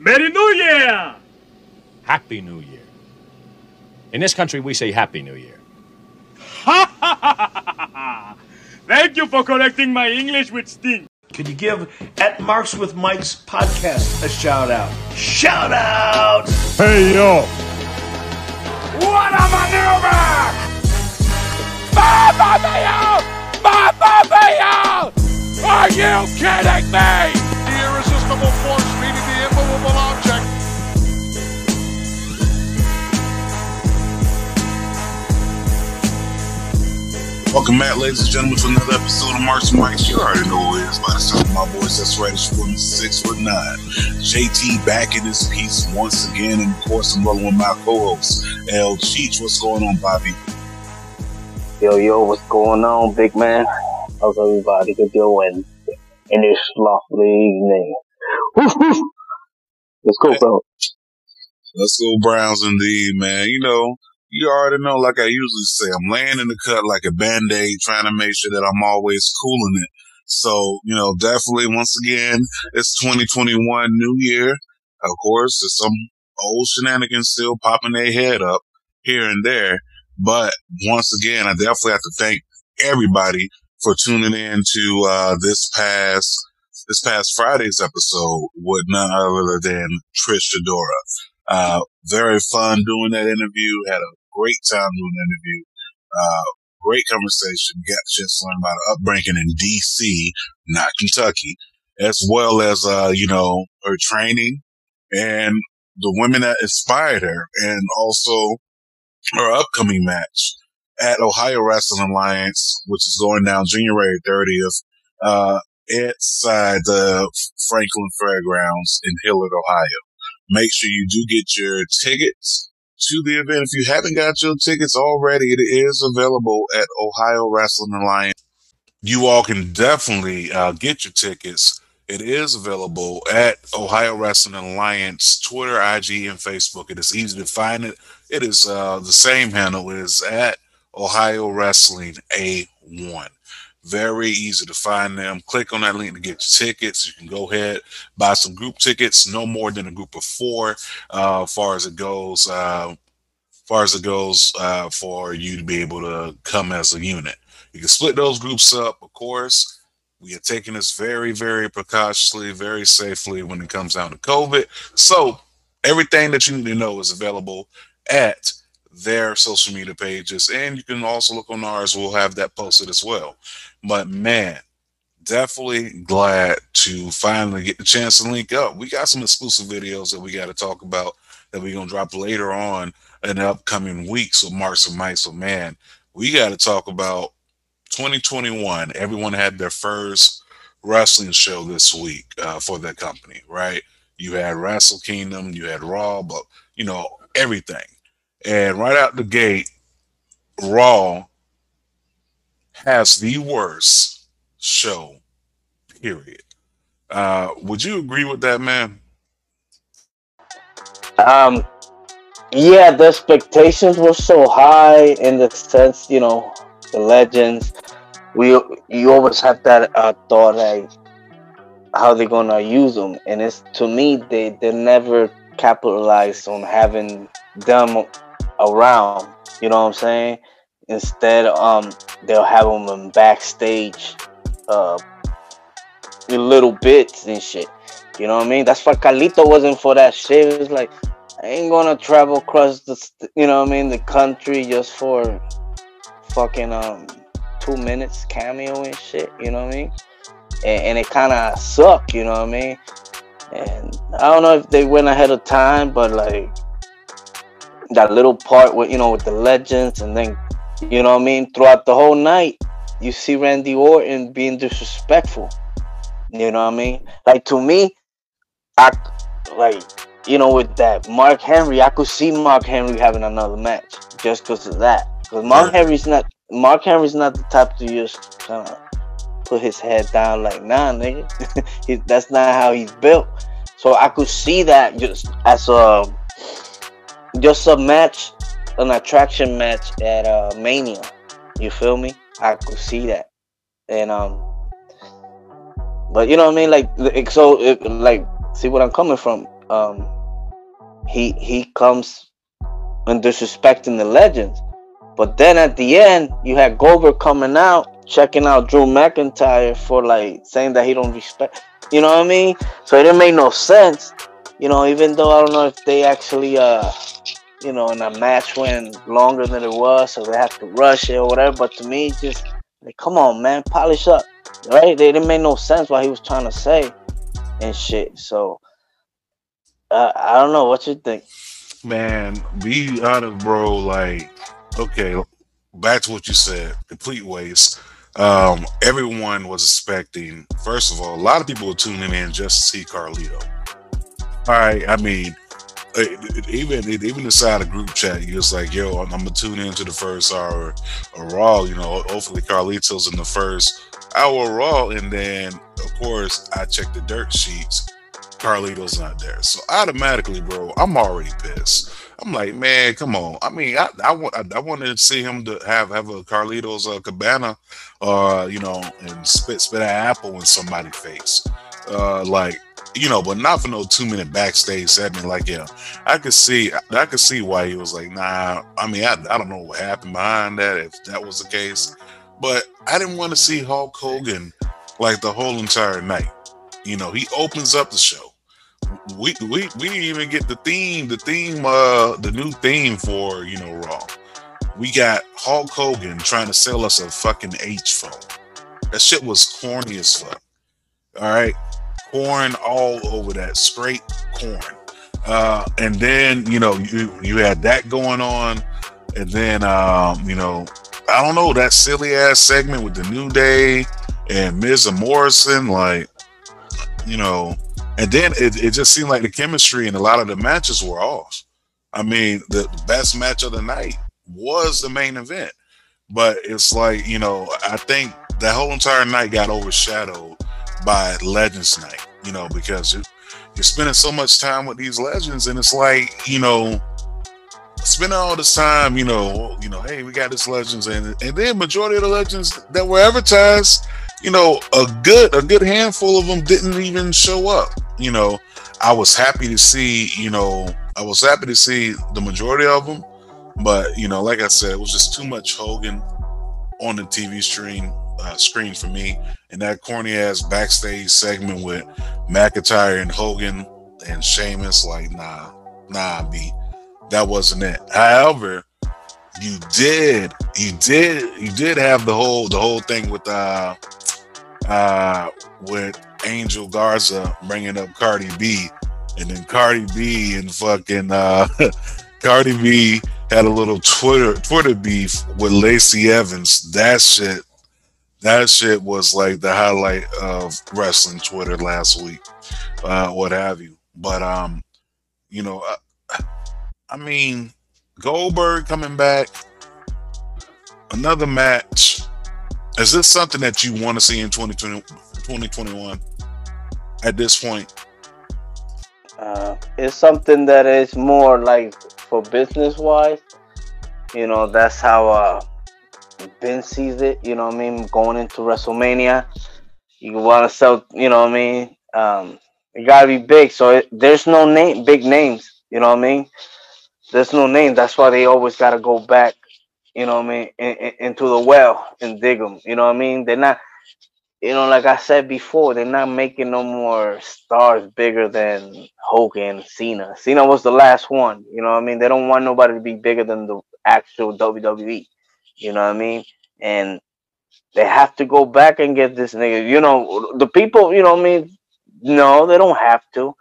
Merry New Year! Happy New Year. In this country, we say Happy New Year. Thank you for correcting my English with Sting. Could you give at Marks with Mike's podcast a shout out? Shout out! Hey yo! What a maneuver! Mamma mia! Mamma mia! Are you kidding me? The irresistible force meeting the immovable object. Welcome back, ladies and gentlemen, to another episode of Marks and Mikes. You already know who it is by the sound of my voice. That's right, it's from six foot nine. JT back in this piece once again, and of course, I'm rolling with my co-host L Cheech. What's going on, Bobby? Yo, yo, what's going on, big man? How's everybody doing in this lovely evening? Let's go, bro. Let's go Browns, indeed, man. You know, you already know, like I usually say, I'm laying in the cut like a band-aid, trying to make sure that I'm always cooling it. So, you know, definitely once again, it's 2021 New Year. Of course, there's some old shenanigans still popping their head up here and there. But once again, I definitely have to thank everybody for tuning in to, uh, this past, this past Friday's episode with none other than Trish Fedora. Uh, very fun doing that interview. Had a great time doing the interview. Uh, great conversation. Got to learn about her upbringing in DC, not Kentucky, as well as, uh, you know, her training and the women that inspired her and also her upcoming match at Ohio Wrestling Alliance, which is going down January 30th, uh, inside the Franklin Fairgrounds in Hilliard, Ohio. Make sure you do get your tickets to the event. If you haven't got your tickets already, it is available at Ohio Wrestling Alliance. You all can definitely uh, get your tickets. It is available at Ohio Wrestling Alliance, Twitter, IG, and Facebook. It is easy to find it. It is uh, the same handle. It is at Ohio Wrestling A1. Very easy to find them. Click on that link to get your tickets. You can go ahead, buy some group tickets, no more than a group of four, uh, far as it goes, uh, far as it goes, uh, for you to be able to come as a unit. You can split those groups up, of course. We are taking this very, very precautiously, very safely when it comes down to COVID. So everything that you need to know is available at their social media pages. And you can also look on ours. We'll have that posted as well. But man, definitely glad to finally get the chance to link up. We got some exclusive videos that we got to talk about that we're to drop later on in the upcoming weeks with Marks and Mike. So man, we got to talk about 2021. Everyone had their first wrestling show this week uh, for their company, right? You had Wrestle Kingdom, you had Raw, but you know, everything. And right out the gate, Raw has the worst show, period. Uh, would you agree with that, man? Um, yeah, the expectations were so high in the sense, you know, the legends. We you always have that uh, thought like how they're gonna use them, and it's to me they they never capitalize on having them around. You know what I'm saying? Instead, um, they'll have them in backstage, uh, in little bits and shit. You know what I mean? That's why Carlito wasn't for that shit. It was like, I ain't gonna travel across the, you know what I mean, the country just for fucking um two minutes cameo and shit. You know what I mean? And, and it kind of sucked. You know what I mean? And I don't know if they went ahead of time, but like that little part with you know with the legends, and then you know what I mean throughout the whole night, you see Randy Orton being disrespectful. You know what I mean? Like to me, I like you know with that Mark Henry, I could see Mark Henry having another match just because of that. Because Mark Henry's not Mark Henry's not the type to just kind of put his head down like nah, nigga. he, that's not how he's built. So I could see that just as a just a match, an attraction match at uh, Mania. You feel me? I could see that, and um, but you know what I mean. Like, so it, like, see what I'm coming from. um, he he comes and disrespecting the legends. But then at the end, you had Goldberg coming out, checking out Drew McIntyre for like saying that he don't respect. You know what I mean? So it didn't make no sense. You know, even though I don't know if they actually, uh, you know, in a match went longer than it was, so they have to rush it or whatever. But to me, just like, come on, man, polish up, right? They didn't make no sense what he was trying to say and shit. So uh, I don't know what you think. Man, be honest, bro. Like, okay, back to what you said. Complete waste. Um, everyone was expecting. First of all, a lot of people were tuning in just to see Carlito. Right, I mean, even even inside a group chat, you're just like, "Yo, I'm, gonna tune into the first hour of Raw." You know, hopefully Carlito's in the first hour Raw, and then of course I check the dirt sheets Carlito's not there. So automatically, bro, I'm already pissed. I'm like, man, come on. I mean, I I, want I, wanted to see him to have have a Carlito's uh, cabana, uh, you know, and spit spit an apple in somebody's face, uh, like you know, but not for no two minute backstage segment. Like, yeah, I could see I could see why he was like, nah. I mean, I I don't know what happened behind that if that was the case, but I didn't want to see Hulk Hogan like the whole entire night. You know, he opens up the show. We we we didn't even get the theme, the theme, uh, the new theme for you know Raw. We got Hulk Hogan trying to sell us a fucking H phone. That shit was corny as fuck. All right, corn all over that, straight corn. Uh, and then you know you you had that going on, and then um, you know I don't know that silly ass segment with the New Day and Miz and Morrison, like you know, and then it, it just seemed like the chemistry and a lot of the matches were off. I mean, the best match of the night was the main event, but it's like you know, I think that whole entire night got overshadowed by Legends Night. You know, because you're spending so much time with these legends, and it's like you know, spending all this time, you know, you know, hey, we got this legends, and and then majority of the legends that were advertised you know, a good a good handful of them didn't even show up. You know, I was happy to see, you know, I was happy to see the majority of them, but you know, like I said, it was just too much Hogan on the TV screen uh, screen for me, and that corny ass backstage segment with McIntyre and Hogan and Sheamus, like, nah, nah, B, that wasn't it. However, you did, you did, you did have the whole the whole thing with uh uh, with Angel Garza bringing up Cardi B, and then Cardi B and fucking uh, Cardi B had a little Twitter Twitter beef with Lacey Evans. That shit, that shit was like the highlight of wrestling Twitter last week, uh, what have you. But um, you know, uh, I mean, Goldberg coming back, another match is this something that you want to see in 2020, 2021 at this point? Uh, it's something that is more like for business wise. You know, that's how uh, Ben sees it. You know what I mean? Going into WrestleMania, you want to sell. You know what I mean? Um, you gotta be big. So it, there's no name, big names. You know what I mean? There's no name. That's why they always gotta go back you know what I mean, in, in, into the well and dig them. You know what I mean? They're not, you know, like I said before, they're not making no more stars bigger than Hogan, Cena. Cena was the last one. You know what I mean? They don't want nobody to be bigger than the actual WWE. You know what I mean? And they have to go back and get this nigga. You know, the people, you know what I mean? No, they don't have to.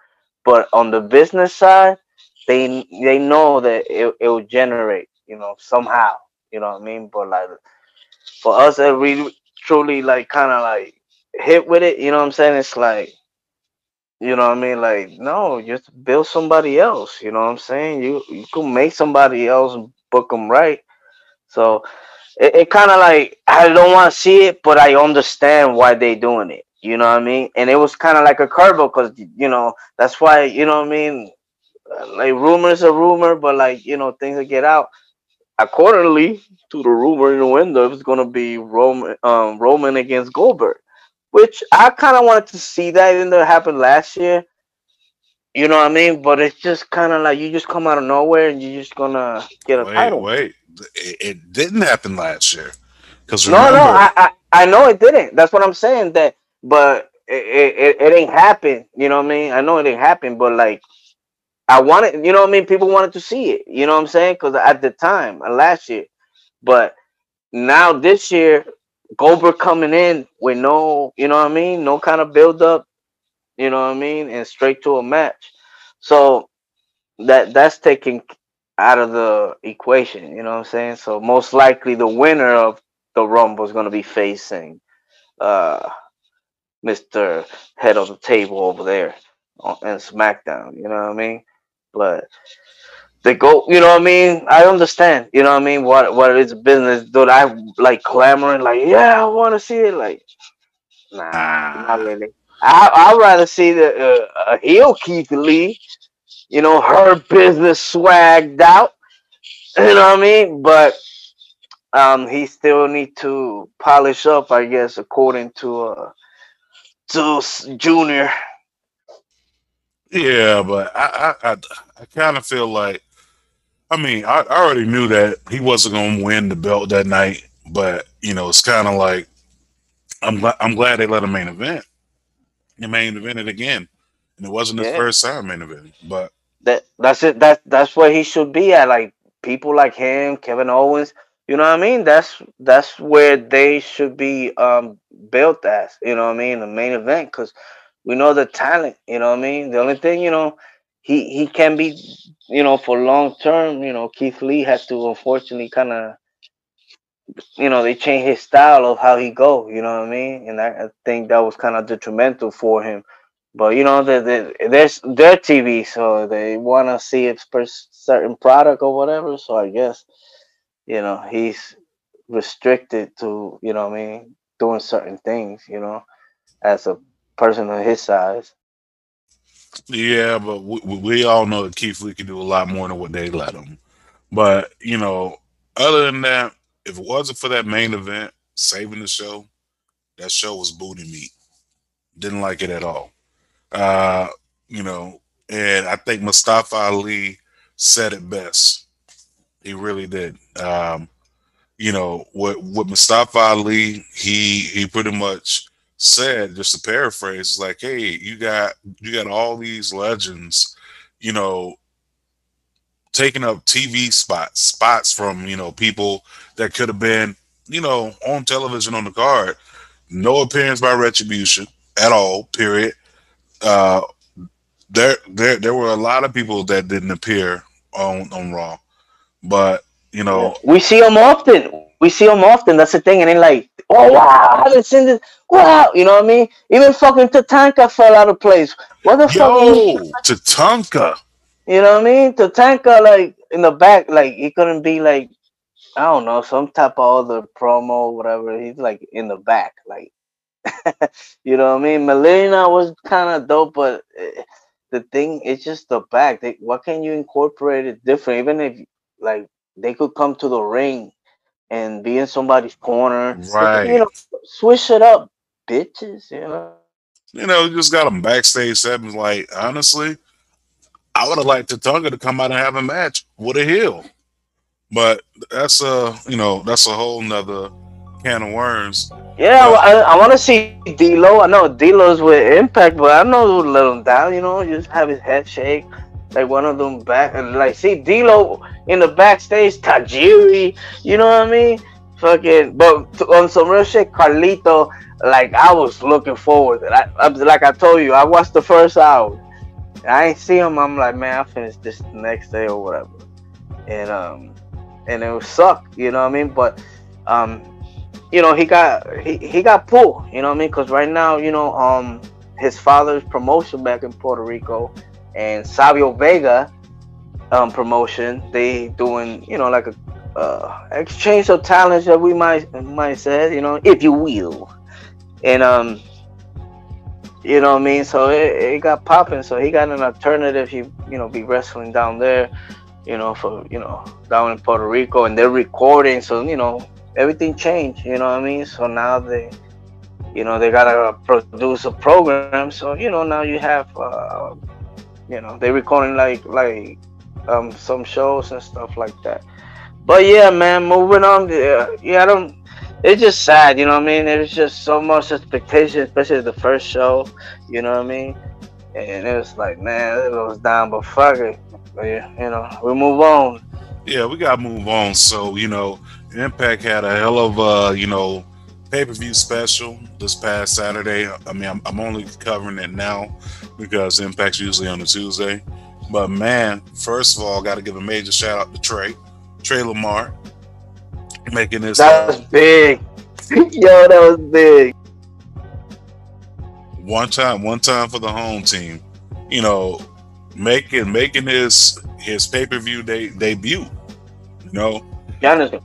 But on the business side, they they know that it, it will generate, you know, somehow. You know what I mean? But like for us that we truly like kind of like hit with it, you know what I'm saying? It's like, you know what I mean? Like, no, just build somebody else. You know what I'm saying? You you can make somebody else book them right. So it, it kind of like I don't want to see it, but I understand why they doing it. You know what I mean? And it was kind of like a curveball because you know that's why you know what I mean. Like rumors a rumor, but like you know things that get out accordingly to the rumor in the window, it's to be Roman, um, Roman against Goldberg, which I kind of wanted to see that. It didn't happen last year. You know what I mean? But it's just kind of like you just come out of nowhere and you're just gonna get a wait, title. wait. It, it didn't happen last year. Because No, no, I, I I know it didn't. That's what I'm saying. That, but it, it it ain't happened. You know what I mean? I know it didn't happen, but like I wanted, you know what I mean? People wanted to see it. You know what I'm saying? Because at the time, uh, last year, but now this year, Goldberg coming in with no, you know what I mean? No kind of build up. You know what I mean? And straight to a match. So that that's taken out of the equation. You know what I'm saying? So most likely the winner of the Rumble is going to be facing uh, Mr. Head of the Table over there on SmackDown. You know what I mean? But they go, you know what I mean? I understand, you know what I mean? What what it is business, dude. I like clamoring, like, yeah, I want to see it. Like, nah, not really. I I'd rather see the uh, a heel Keith Lee, you know, her business swagged out. You know what I mean? But um, he still need to polish up, I guess, according to uh to Junior. Yeah, but I I, I, I kind of feel like, I mean, I, I already knew that he wasn't to win the belt that night, but you know, it's kind of like I'm glad I'm glad they let him main event. He main evented again, and it wasn't his Yeah. first time main eventing. But That that's it. That that's where he should be at. Like people like him, Kevin Owens. You know what I mean? That's that's where they should be um built as. You know what I mean? The main event because we know the talent. You know what I mean? The only thing you know, he he can be. You know, for long term, you know, Keith Lee has to unfortunately kind of. You know, they changed his style of how he go. You know what I mean? And I, I think that was kind of detrimental for him. But you know, they, they, there's their TV, so they want to see a certain product or whatever. So I guess, you know, he's restricted to, you know, what I mean, doing certain things. You know, as a person of his size. yeah, but we- we all know that Keith Lee can do a lot more than what they let him. But you know, other than that, if it wasn't for that main event saving the show, that show was booty meat. Didn't like it at all. Uh, you know, and I think Mustafa Ali said it best. He really did. Um, you know, what with Mustafa Ali, he he pretty much said, just to paraphrase, like, hey, you got you got all these legends, you know, taking up TV spots, spots from, you know, people that could have been, you know, on television on the card. No appearance by Retribution at all, period. Uh there there there were a lot of people that didn't appear on on Raw. But, you know, We see them often. We see them often. That's the thing. And then like, oh wow, I haven't seen this. Wow, you know what I mean? Even fucking Tatanka fell out of place. What the fuck? yo, Tatanka. You know what I mean? Tatanka like in the back, like he couldn't be like I don't know, some type of other promo, whatever. He's like in the back, like you know what I mean. Melina was kind of dope, but eh, the thing it's just the back. They, why can't you incorporate it different? Even if like they could come to the ring and be in somebody's corner, Right. You know, switch it up, bitches. You know. you know, just got them backstage segments. Like, honestly, I would have liked Tatanka to come out and have a match with a heel. But that's a, you know, that's a whole nother can of worms. Yeah, well, I, I want to see D'Lo. I know D'Lo's with Impact, but I know let him down. You know, just have his head shake, like one of them back, and like see D'Lo in the backstage, Tajiri. You know what I mean? Fucking, but on some real shit, Carlito. Like I was looking forward. I, I like I told you, I watched the first hour. I ain't see him. I'm like, man, I finished this next day or whatever, and um, and it was suck. You know what I mean? But um, you know, he got he, he got pulled, you know what I mean? Because right now, you know, um, his father's promotion back in Puerto Rico and Savio Vega um promotion, they doing, you know, like a uh, exchange of talents that we might might say, you know, if you will. And um you know what I mean? So it, it got popping. So he got an alternative. He, you know, be wrestling down there, you know, for you know, down in Puerto Rico, and they're recording. So you know, everything changed. You know what I mean? So now they, you know, they gotta produce a program. So you know, now you have uh, you know, they recording like like um some shows and stuff like that. But yeah, man, moving on. Yeah, yeah, I don't. It's just sad, you know what I mean. There's just so much expectation, especially the first show. You know what I mean. And it was like, man, it was down, but fuck it. Yeah, you know, we move on. Yeah, we gotta move on. So you know, Impact had a hell of a you know pay per view special this past Saturday. I mean, I'm, I'm only covering it now because Impact's usually on a Tuesday. But man, first of all, got to give a major shout out to Trey, Trey Lamar, making this. That was big. Yo, that was big. One time, one time for the home team. You know, making making his his pay per view de- debut. You know, Jonathan.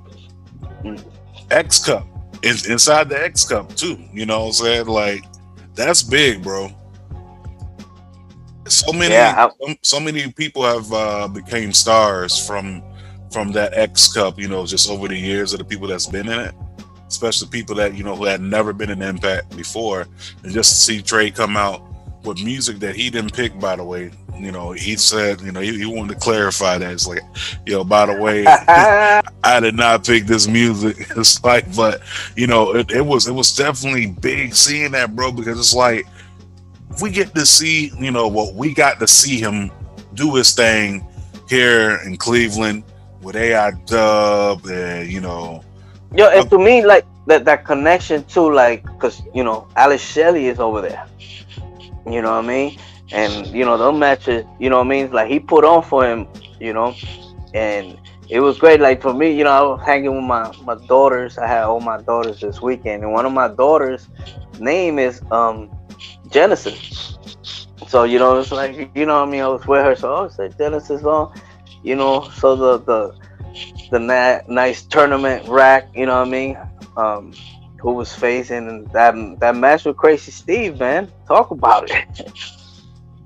X Cup is inside the X Cup too. You know what I'm saying? Like that's big, bro. So many, Yeah, so, so many people have uh, became stars from from that X Cup. You know, just over the years of the people that's been in it, especially people that you know who had never been in Impact before, and just to see Trey come out with music that he didn't pick. By the way, you know, he said, you know, he, he wanted to clarify that it's like, you know, by the way, I did not pick this music. It's like, but you know, it, it was it was definitely big seeing that, bro, because it's like we get to see, you know, what we got to see him do his thing here in Cleveland with AI Dub, and you know, Yo, and to me, like that that connection too, like, cause you know, Alex Shelley is over there. You know what I mean? And you know, those matches, you know what I mean? Like he put on for him, you know, and it was great. Like for me, you know, I was hanging with my my daughters. I had all my daughters this weekend, and one of my daughters' name is um Genesis. So you know, it's like you know, what I mean, I was with her, so I said Genesis on, you know. So the the the na- nice tournament rack, you know what I mean? Um, who was facing that that match with Crazy Steve, man. Talk about it.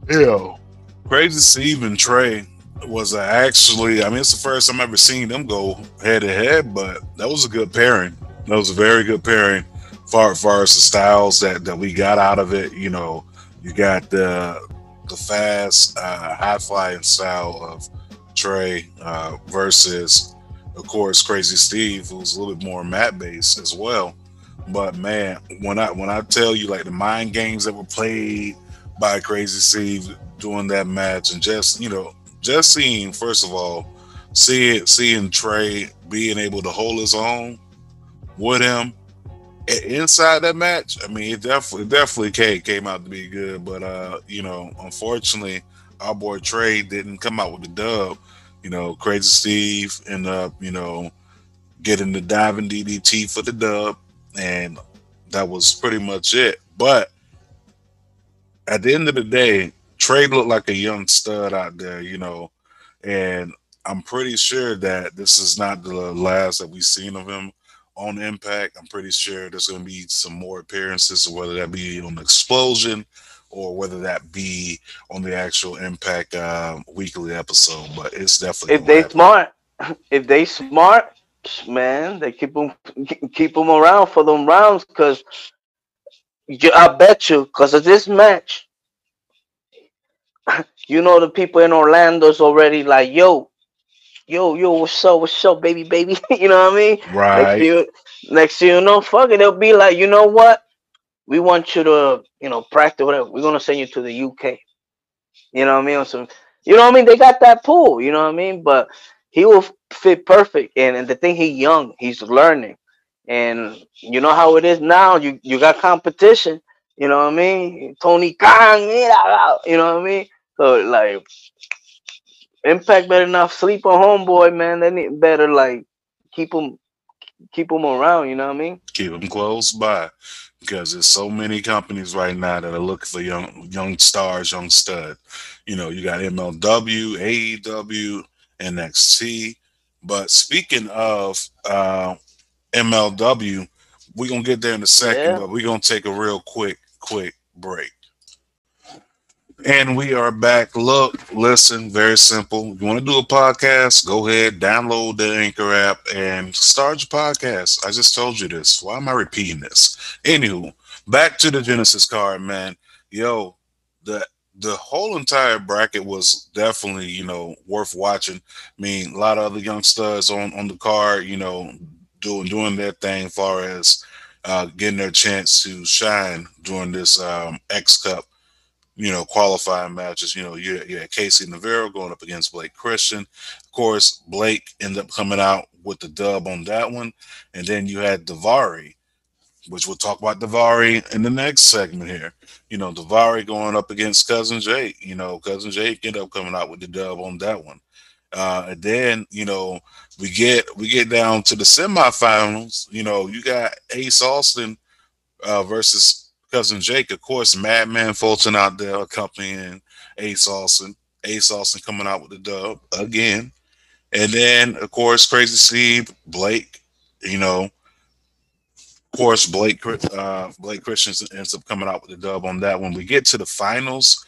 Yo, Crazy Steve and Trey was actually, I mean, it's the first time I've ever seen them go head to head, but that was a good pairing. That was a very good pairing far far as the styles that, that we got out of it. You know, you got the the fast, uh, high flying style of Trey uh, versus, of course, Crazy Steve, who's a little bit more mat based as well. But man, when I when I tell you like the mind games that were played by Crazy Steve during that match, and just you know, just seeing first of all, seeing seeing Trey being able to hold his own with him inside that match. I mean, it definitely definitely came came out to be good, but uh, you know, unfortunately, our boy Trey didn't come out with the dub. You know, Crazy Steve ended up, you know, getting the diving DDT for the dub, and that was pretty much it. But at the end of the day, Trey looked like a young stud out there, you know, and I'm pretty sure that this is not the last that we've seen of him on Impact. I'm pretty sure there's going to be some more appearances, whether that be on Xplosion or whether that be on the actual Impact um, weekly episode. But it's definitely if they happen. smart, if they smart, man, they keep them keep them around for them rounds. Cause you, I bet you, cause of this match, you know the people in Orlando's already like, yo, yo, yo, what's up, what's up, baby, baby. you know what I mean? Right. thing you, next thing you know, fuck it, they'll be like, you know what? We want you to, you know, practice whatever. We're gonna send you to the UK. You know what I mean? Some, you know what I mean? They got that pool. You know what I mean? But he will fit perfect. And, and the thing, he young, he's learning, and you know how it is now. You you got competition. You know what I mean? Tony Khan, you know what I mean? So like, Impact better not sleep on homeboy, man. They need better like keep him keep him around. You know what I mean? Keep them close by because there's so many companies right now that are looking for young young stars, young stud. You know, you got MLW, AEW, NXT. But speaking of uh, MLW, we're gonna get there in a second, Yeah. but we're gonna take a real quick, quick break. And we are back. Look, listen, very simple. You want to do a podcast? Go ahead, download the Anchor app and start your podcast. I just told you this. Why am I repeating this? Anywho, back to the Genesis card, man. Yo, the the whole entire bracket was definitely, you know, worth watching. I mean, a lot of other young studs on on the card, you know, doing doing their thing, far as uh, getting their chance to shine during this um, X Cup, you know, qualifying matches. You know, you, you had KC Navarro going up against Blake Christian. Of course, Blake ended up coming out with the dub on that one, and then you had Daivari, which we'll talk about Daivari in the next segment here. You know, Daivari going up against Cousin Jake. You know, Cousin Jake ended up coming out with the dub on that one. Uh, and then you know we get we get down to the semifinals. You know, you got Ace Austin uh, versus Cousin Jake. Of course, Madman Fulton out there accompanying Ace Austin. Ace Austin coming out with the dub again. And then, of course, Crazy Steve, Blake, you know, course, Blake uh, Blake Christian ends up coming out with the dub on that. When we get to the finals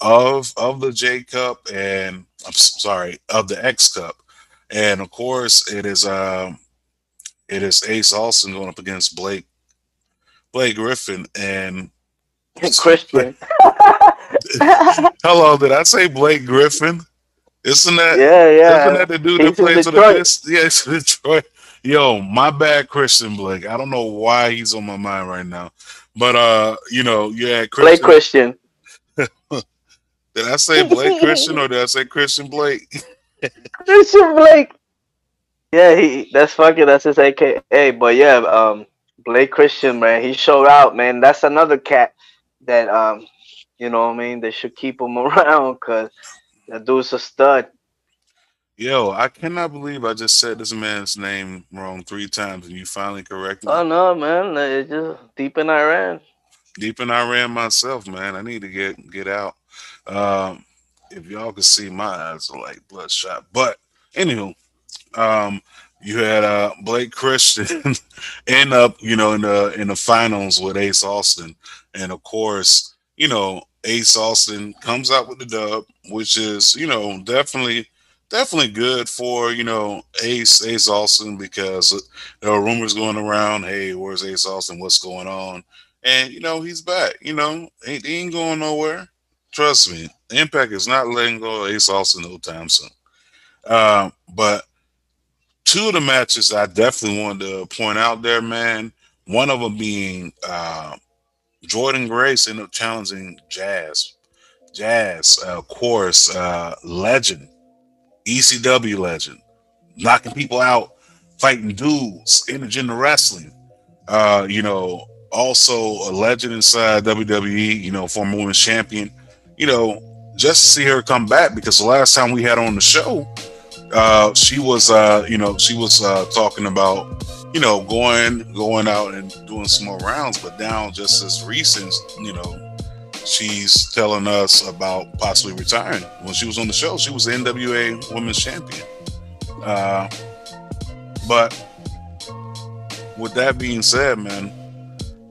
of of the J Cup and I'm sorry of the X Cup, and of course it is um it is Ace Austin going up against Blake Blake Griffin and Christian. Hello, did I say Blake Griffin? Isn't that yeah, yeah? Isn't that the dude He's that plays for the. Pistons? Yeah, it's Detroit. Yo, my bad, Christian Blake. I don't know why he's on my mind right now, but uh, you know, yeah, Blake Christian. Christian. Did I say Blake Christian or did I say Christian Blake? Christian Blake. Yeah, he that's fucking that's his AKA. But yeah, um Blake Christian, man, he showed out, man. That's another cat that um, you know what I mean, they should keep him around because that dude's a stud. Yo, I cannot believe I just said this man's name wrong three times and you finally corrected me. Oh no, man. It's just deep in Iran. Deep in Iran myself, man. I need to get get out. Um, if y'all could see my eyes are like bloodshot. But anywho, um, you had uh Blake Christian end up, you know, in the in the finals with Ace Austin. And of course, you know, Ace Austin comes out with the dub, which is, you know, definitely definitely good for, you know, Ace Ace Austin because there are rumors going around, hey, where's Ace Austin? What's going on? And you know, he's back, you know, he ain't going nowhere. Trust me, Impact is not letting go of Ace Austin no time soon. Uh, but two of the matches I definitely wanted to point out there, man. One of them being uh, Jordynne Grace ended up challenging Jazz. Jazz, uh, of course, uh, legend, ECW legend, knocking people out, fighting dudes, intergender wrestling. Uh, you know, also a legend inside WWE, you know, former women's champion. You know, just to see her come back because the last time we had on the show, uh, she was, uh, you know, she was uh, talking about, you know, going going out and doing some more rounds. But now, just as recent, you know, she's telling us about possibly retiring. When she was on the show, she was the NWA Women's Champion. Uh, but with that being said, man,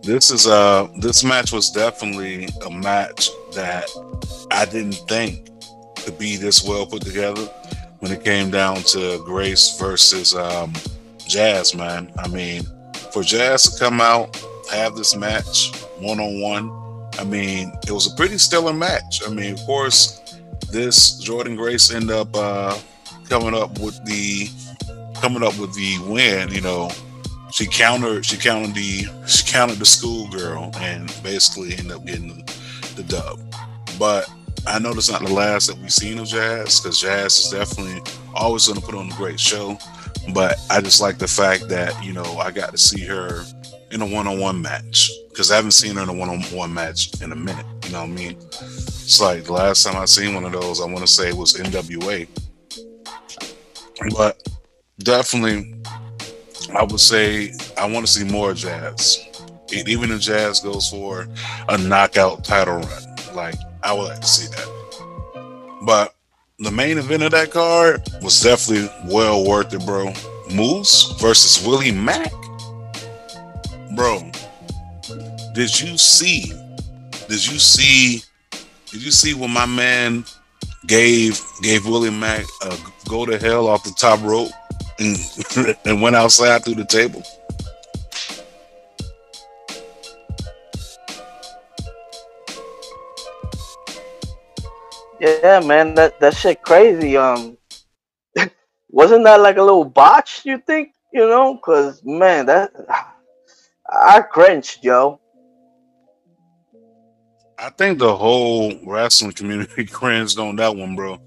this is a this match was definitely a match that I didn't think could be this well put together when it came down to Grace versus um, Jazz, man. I mean, for Jazz to come out, have this match one on one, I mean, it was a pretty stellar match. I mean, of course, this Jordynne Grace ended up uh, coming up with the coming up with the win. You know, she countered she countered the she countered the schoolgirl and basically ended up getting the, the dub. But I know that's not the last that we've seen of Jazz because Jazz is definitely always going to put on a great show. But I just like the fact that you know I got to see her in a one-on-one match because I haven't seen her in a one-on-one match in a minute. You know what I mean? It's like the last time I seen one of those, I want to say it was NWA. But definitely, I would say I want to see more Jazz. Even if Jazz goes for a knockout title run, like I would like to see that. But the main event of that card was definitely well worth it, bro. Moose versus Willie Mack. Bro, did you see? Did you see? Did you see when my man gave gave Willie Mack a go to hell off the top rope and, and went outside through the table? Yeah, man, that that shit crazy. Um, wasn't that like a little botch? You think? You know, cause man, that I cringed, yo. I think the whole wrestling community cringed on that one, bro.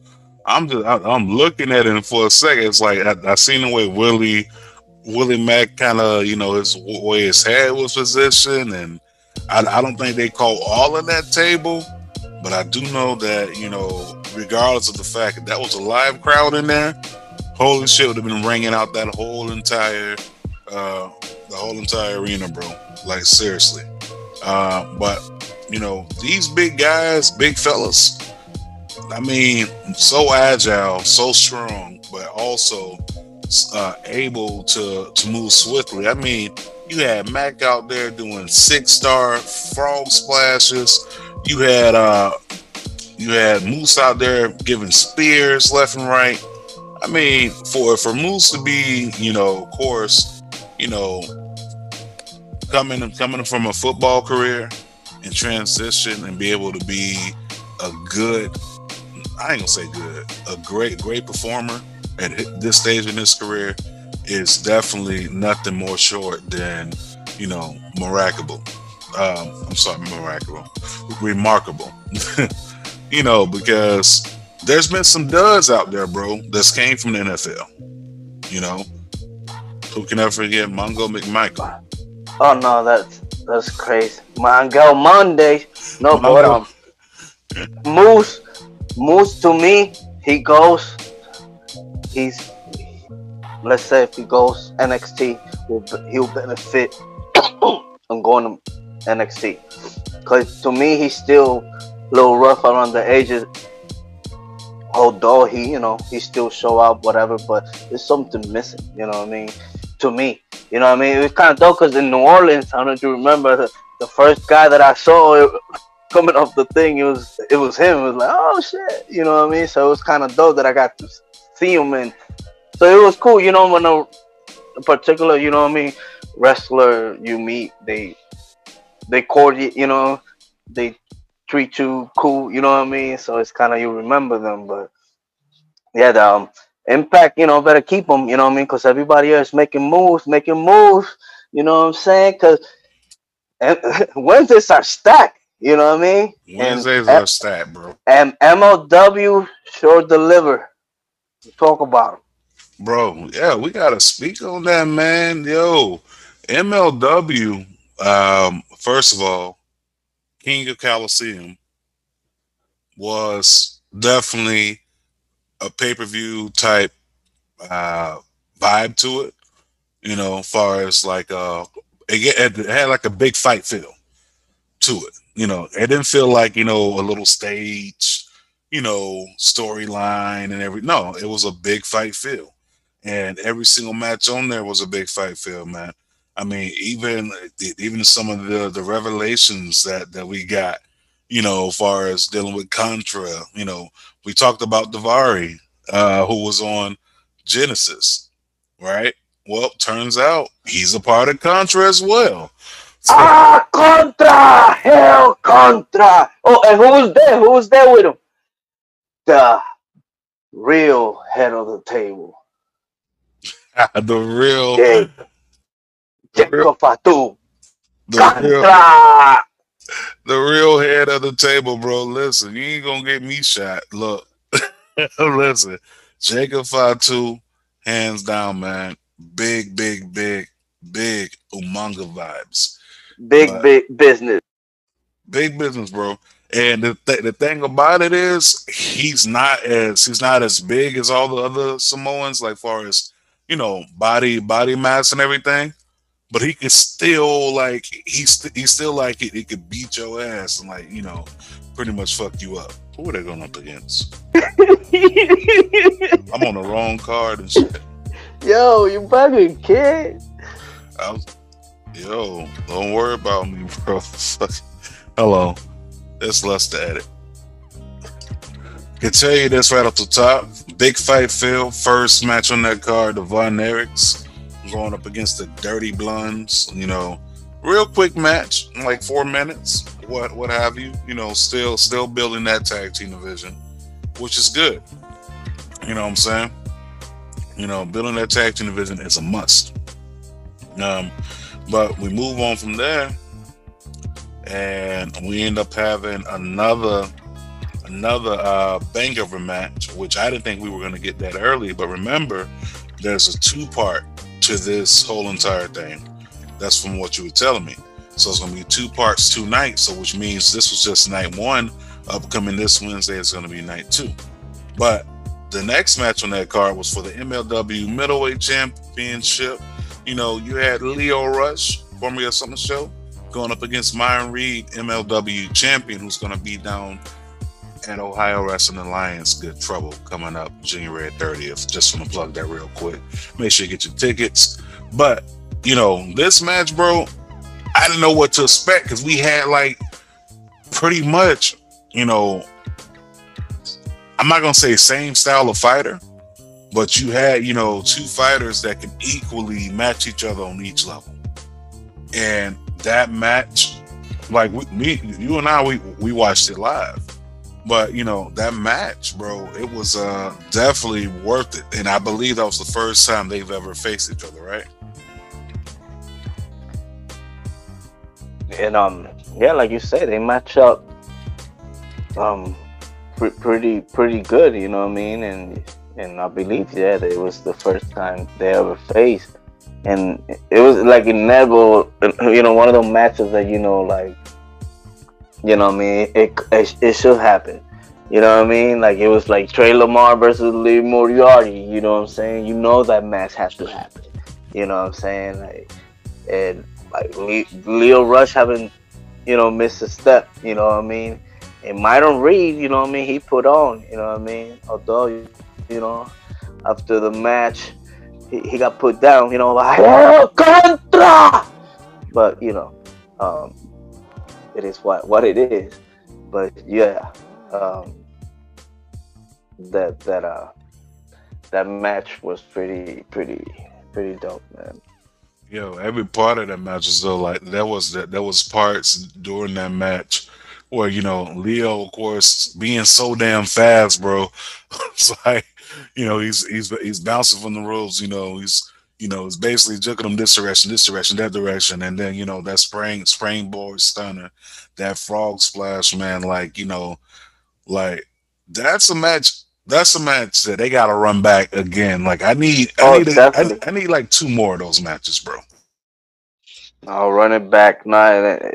I'm just I, I'm looking at it for a second. It's like I, I seen the way Willie Willie Mack kind of you know his way his head was positioned, and I, I don't think they call all of that table, but I do know that you know regardless of the fact that that was a live crowd in there, holy shit would have been ringing out that whole entire uh the whole entire arena, bro. Like seriously. Uh, but you know these big guys, big fellas. I mean, so agile, so strong, but also uh, able to to move swiftly. I mean, you had Mack out there doing six star frog splashes. You had uh, you had Moose out there giving spears left and right. I mean, for for Moose to be, you know, of course, you know, coming coming from a football career and transition and be able to be a good I ain't gonna say good, a great, great performer at this stage in his career is definitely nothing more short than, you know, remarkable. Um, I'm sorry, remarkable, remarkable. you know, because there's been some duds out there, bro, that's came from the NFL. You know, who can ever forget Mongo McMichael? Oh no, that's that's crazy. Mongo Monday. No, but um, Moose Moose to me, he goes. He's let's say if he goes NXT, will he'll benefit on going to NXT. Cause to me, he's still a little rough around the edges. Although he, you know, he still show up, whatever, but there's something missing. You know what I mean? To me, you know what I mean? It was kind of dope because in New Orleans, I don't know if you remember the, the first guy that I saw coming off the thing, it was it was him. It was like, oh shit, you know what I mean? So it was kind of dope that I got to see him, and so it was cool. You know, when a, a particular, you know what I mean, wrestler you meet, they they court you, you know, they treat you cool, you know what I mean? So it's kind of you remember them, but yeah, the um, impact, you know, better keep them, you know what I mean? Because everybody else making moves, making moves, you know what I'm saying? Because Wednesdays are stacked. You know what I mean? Wednesdays and, are stat, bro. And MLW sure deliver. Talk about them. Bro, yeah, we gotta speak on that, man. Yo, MLW, um, first of all, King of Colosseum was definitely a pay-per-view type uh vibe to it. You know, far as like uh it, it had like a big fight feel to it. You know, it didn't feel like, you know, a little stage, you know, storyline and every no, it was a big fight feel. And every single match on there was a big fight feel, man. I mean, even even some of the the revelations that that we got, you know, as far as dealing with Contra, you know, we talked about Daivari, uh, who was on Genesis, right? Well, turns out he's a part of Contra as well. Ah, Contra! Hell, Contra! Oh, and who was there? Who was there with him? The real head of the table. the real. Jake. Jacob Fatu. The Contra! real, the real head of the table, bro. Listen, you ain't gonna get me shot. Look, listen, Jacob Fatu, hands down, man. Big, big, big, big Umaga vibes. Big, but big business. Big business, bro. And the, th- the thing about it is, he's not as he's not as big as all the other Samoans, like far as you know, body body mass and everything. But he could still like he's st- he's still like it. He could beat your ass and like you know, pretty much fuck you up. Who are they going up against? I'm on the wrong card and shit. Yo, you fucking kid. I was, Yo, don't worry about me, bro. Hello. It's less to edit. Can tell you this right off the top. Big fight Phil, first match on that card, the Von Erichs going up against the Dirty Blondes. You know, real quick match, like four minutes, what what have you. You know, still still building that tag team division. which is good. You know what I'm saying? You know, building that tag team division is a must. Um, but we move on from there, and we end up having another another uh, a match, which I didn't think we were going to get that early. But remember, there's a two part to this whole entire thing. That's from what you were telling me. So it's going to be two parts, two nights. So which means this was just night one. Upcoming this Wednesday is going to be night two. But the next match on that card was for the MLW Middleweight Championship. You know, you had Lio Rush, of Something Show, going up against Myron Reed, MLW champion, who's going to be down at Ohio Wrestling Alliance. Good Trouble coming up January 30th. Just want to plug that real quick. Make sure you get your tickets. But, you know, this match, bro, I didn't know what to expect because we had like pretty much, you know, I'm not gonna say same style of fighter, but you had, you know, two fighters that can equally match each other on each level. And that match, like we, me, you and I, we we watched it live. But you know that match, bro, it was uh, definitely worth it, and I believe that was the first time they've ever faced each other, right? And um, yeah, like you said, they match up um pre- pretty pretty good. You know what I mean? And and I believe yeah, it was the first time they ever faced, and it was like inevitable. You know, one of those matches that you know, like you know what I mean? It, it, it should happen. You know what I mean? Like it was like Trey Lamar versus Lee Moriarty. You know what I'm saying? You know that match has to happen. You know what I'm saying? Like and like Lio Rush haven't, you know, missed a step. You know what I mean? And Myron Reed, you know what I mean? He put on. You know what I mean? Although, you know, after the match, he, he got put down. You know, like contra. But you know, um, it is what what it is. But yeah, um, that that uh that match was pretty pretty pretty dope, man. Yo, every part of that match was though like that was that there was parts during that match where you know Lio, of course, being so damn fast, bro. it's like you know he's he's he's bouncing from the rules. You know he's you know, it's basically juking them this direction, this direction, that direction, and then you know that spring springboard stunner, that frog splash, man. Like you know, like that's a match. That's a match that they got to run back again. Like I need, I oh, need, a, I, I need like two more of those matches, bro. I'll run it back. Now, eh,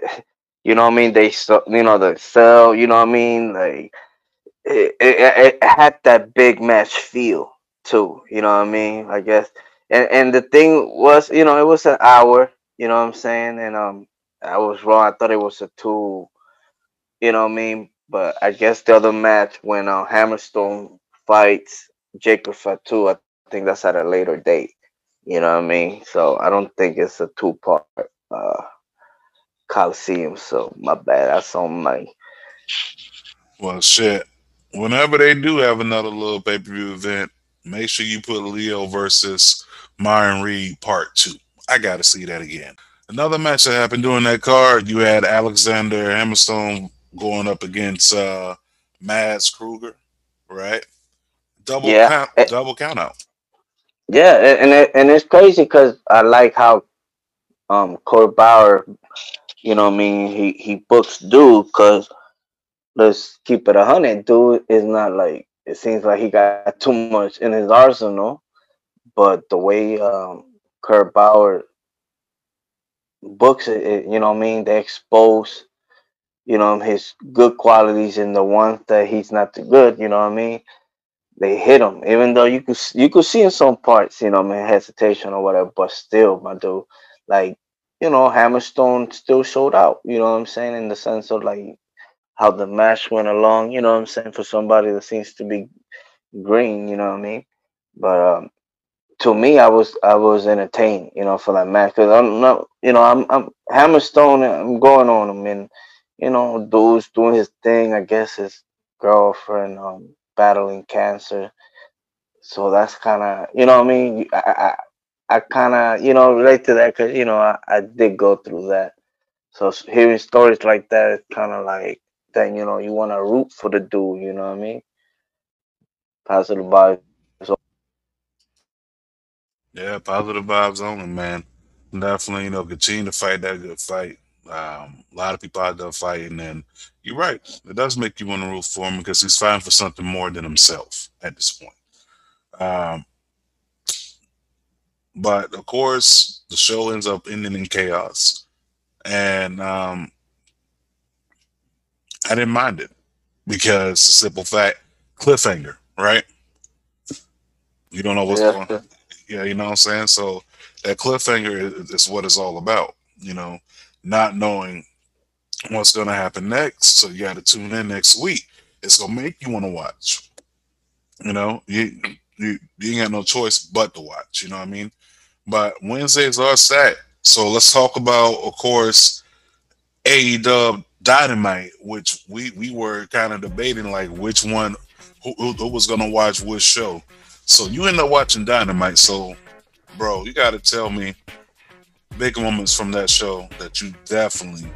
you know what I mean? They, you know, the sell. You know what I mean? Like it, it, it had that big match feel too. You know what I mean? I guess and and the thing was, you know, it was an hour. You know what I'm saying? And um, I was wrong. I thought it was a two. You know what I mean? But I guess the other match when uh, Hammerstone fights Jacob Fatu, I think that's at a later date. You know what I mean? So I don't think it's a two part uh Colosseum. So my bad. That's on my. Well, shit. Whenever they do have another little pay per view event, make sure you put Lio versus Myron Reed Part Two. I got to see that again. Another match that happened during that card, you had Alexander Hammerstone going up against uh, Mads Krügger, right? Double yeah. count, it, double count out. Yeah, and it, and it's crazy because I like how um Court Bauer, you know, I mean, he he books dude because let's keep it a hundred. Dude is not like it seems like he got too much in his arsenal but the way um, Court Bauer books it, it, you know what I mean? They expose, you know, his good qualities and the ones that he's not too good, you know what I mean? They hit him, even though you could you could see in some parts, you know, I mean, hesitation or whatever, but still, my dude, like, you know, Hammerstone still showed out, you know what I'm saying, in the sense of like how the match went along, you know what I'm saying, for somebody that seems to be green, you know what I mean? But um, to me, I was I was entertained, you know, for that match because I'm not, you know, I'm I'm Hammerstone. I'm going on him, and you know, dude's doing his thing. I guess his girlfriend um battling cancer, so that's kind of, you know, I mean, I I, I kind of, you know, relate to that because you know I, I did go through that. So hearing stories like that, it's kind of like then you know you want to root for the dude, you know what I mean? positive vibes. Yeah, positive vibes only, man. Definitely, you know, continue to fight that good fight. Um, a lot of people out there fighting, and you're right. It does make you want to root for him because he's fighting for something more than himself at this point. Um, but of course, the show ends up ending in chaos, and um, I didn't mind it because the simple fact cliffhanger, right? You don't know what's Yeah. going. Yeah, you know what I'm saying. So that cliffhanger is, is what it's all about. You know, not knowing what's going to happen next. So you got to tune in next week. It's gonna make you want to watch. You know, you you you ain't got no choice but to watch. You know what I mean? But Wednesdays are set. So let's talk about, of course, AEW Dynamite, which we we were kind of debating like which one who, who, was gonna watch which show. So you end up watching Dynamite. So, bro, you got to tell me big moments from that show that you definitely,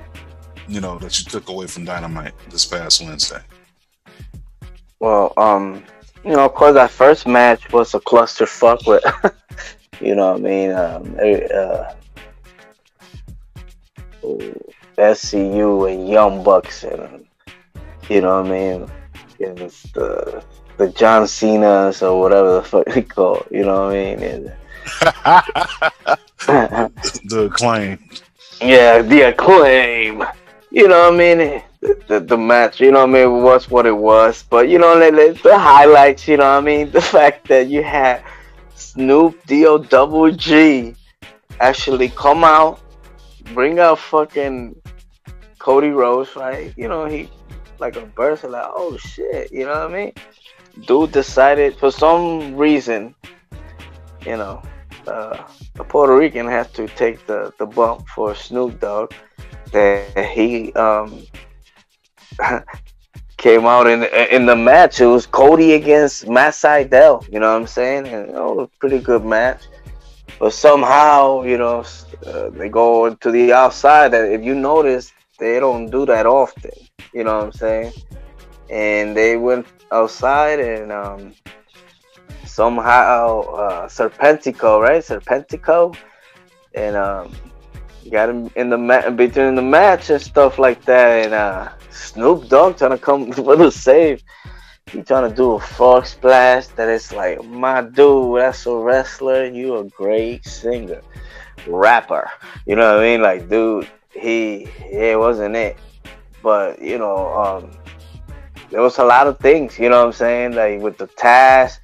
you know, that you took away from Dynamite this past Wednesday. Well, um, you know, of course, that first match was a clusterfuck with, you know what I mean, um, eh, uh, SCU and Young Bucks and, you know what I mean, against the, the John Cena's or whatever the fuck they call, you know what I mean? The acclaim. yeah, the acclaim. You know what I mean? The, the, the match, you know what I mean, was what it was. But you know, the, the- highlights, you know what I mean? The fact that you had Snoop D-O double G actually come out, bring out fucking Cody Rhodes, right? You know, he like a burst, like, oh shit, you know what I mean? Dude decided for some reason, you know, uh, a Puerto Rican has to take the, the bump for Snoop Dogg. That he um, came out in in the match. It was Cody against Matt Sydal. You know what I'm saying? And you know, it was a pretty good match. But somehow, you know, uh, they go to the outside. And if you notice, they don't do that often. You know what I'm saying? And they went outside and um, somehow uh, Serpentico, right? Serpentico, and um, got him in the ma- between the match and stuff like that. And uh, Snoop Dogg trying to come for the save. He trying to do a frog splash that is like, my dude, that's a wrestler. You a great singer, rapper. You know what I mean? Like, dude, he it wasn't it. But you know, um, there was a lot of things. You know what I'm saying? Like with the task,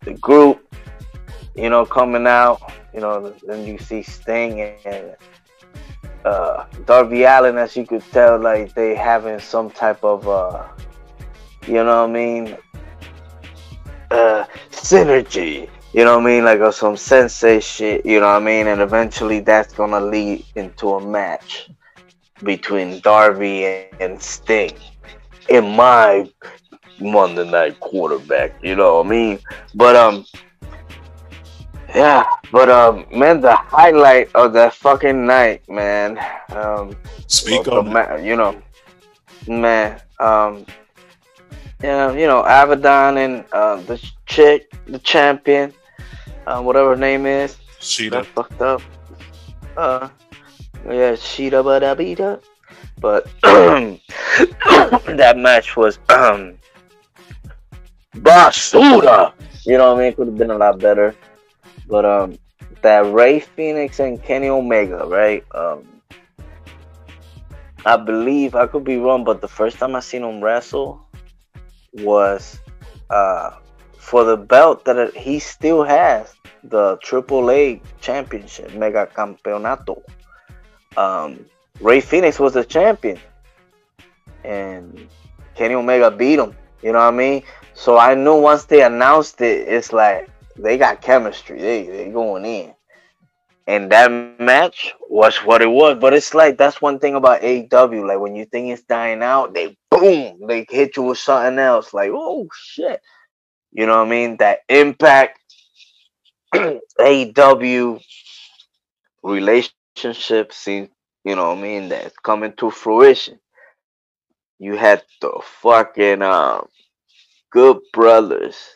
the group, you know, coming out. You know, then you see Sting and uh, Darby Allin, as you could tell, like they having some type of, uh, you know what I mean, uh, synergy. You know what I mean, like or some sensei shit. You know what I mean, and eventually that's gonna lead into a match between Darby and, and Sting in my Monday Night Quarterback. You know what I mean? But um, yeah. But um, man, the highlight of that fucking night, man. Um, Speak of, on you know, man. Um, yeah, you know, Abaddon and uh, the chick, the champion, uh, whatever her name is, Sheeta. that fucked up. Uh, yeah, Sheeta Bada Bida. But that match was um basura. You know what I mean? Could have been a lot better. But um, that Rey Fénix and Kenny Omega, right? Um, I believe I could be wrong, but the first time I seen him wrestle was uh for the belt that it- he still has, the Triple A championship, Mega Campeonato. Um, Rey Fénix was the champion, and Kenny Omega beat him. You know what I mean? So I knew once they announced it, it's like they got chemistry. They they going in. And that match was what it was. But it's like that's one thing about AEW. Like when you think it's dying out, they boom, they hit you with something else. Like, oh shit. You know what I mean? That impact AEW relationship seems, you know what I mean, that's coming to fruition. You had the fucking um good brothers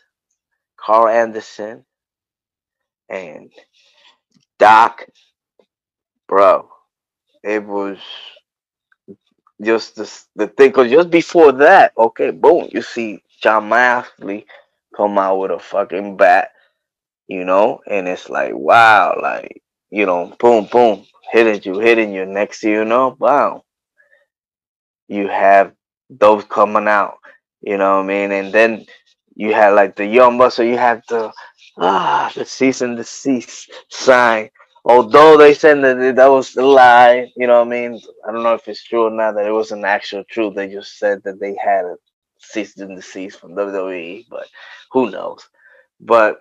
Karl Anderson, and Doc, bro, it was just the, the thing. Cause just before that, okay, boom, you see Jon Moxley come out with a fucking bat, you know, and it's like, wow, like, you know, boom, boom, hitting you, hitting you. Next thing you know, wow, you have those coming out, you know what I mean? And then you had like the Young so you had the ah the cease and desist sign. Although they said that that was a lie, you know what I mean? I don't know if it's true or not that it was an actual truth. They just said that they had a cease and desist from WWE, but who knows? But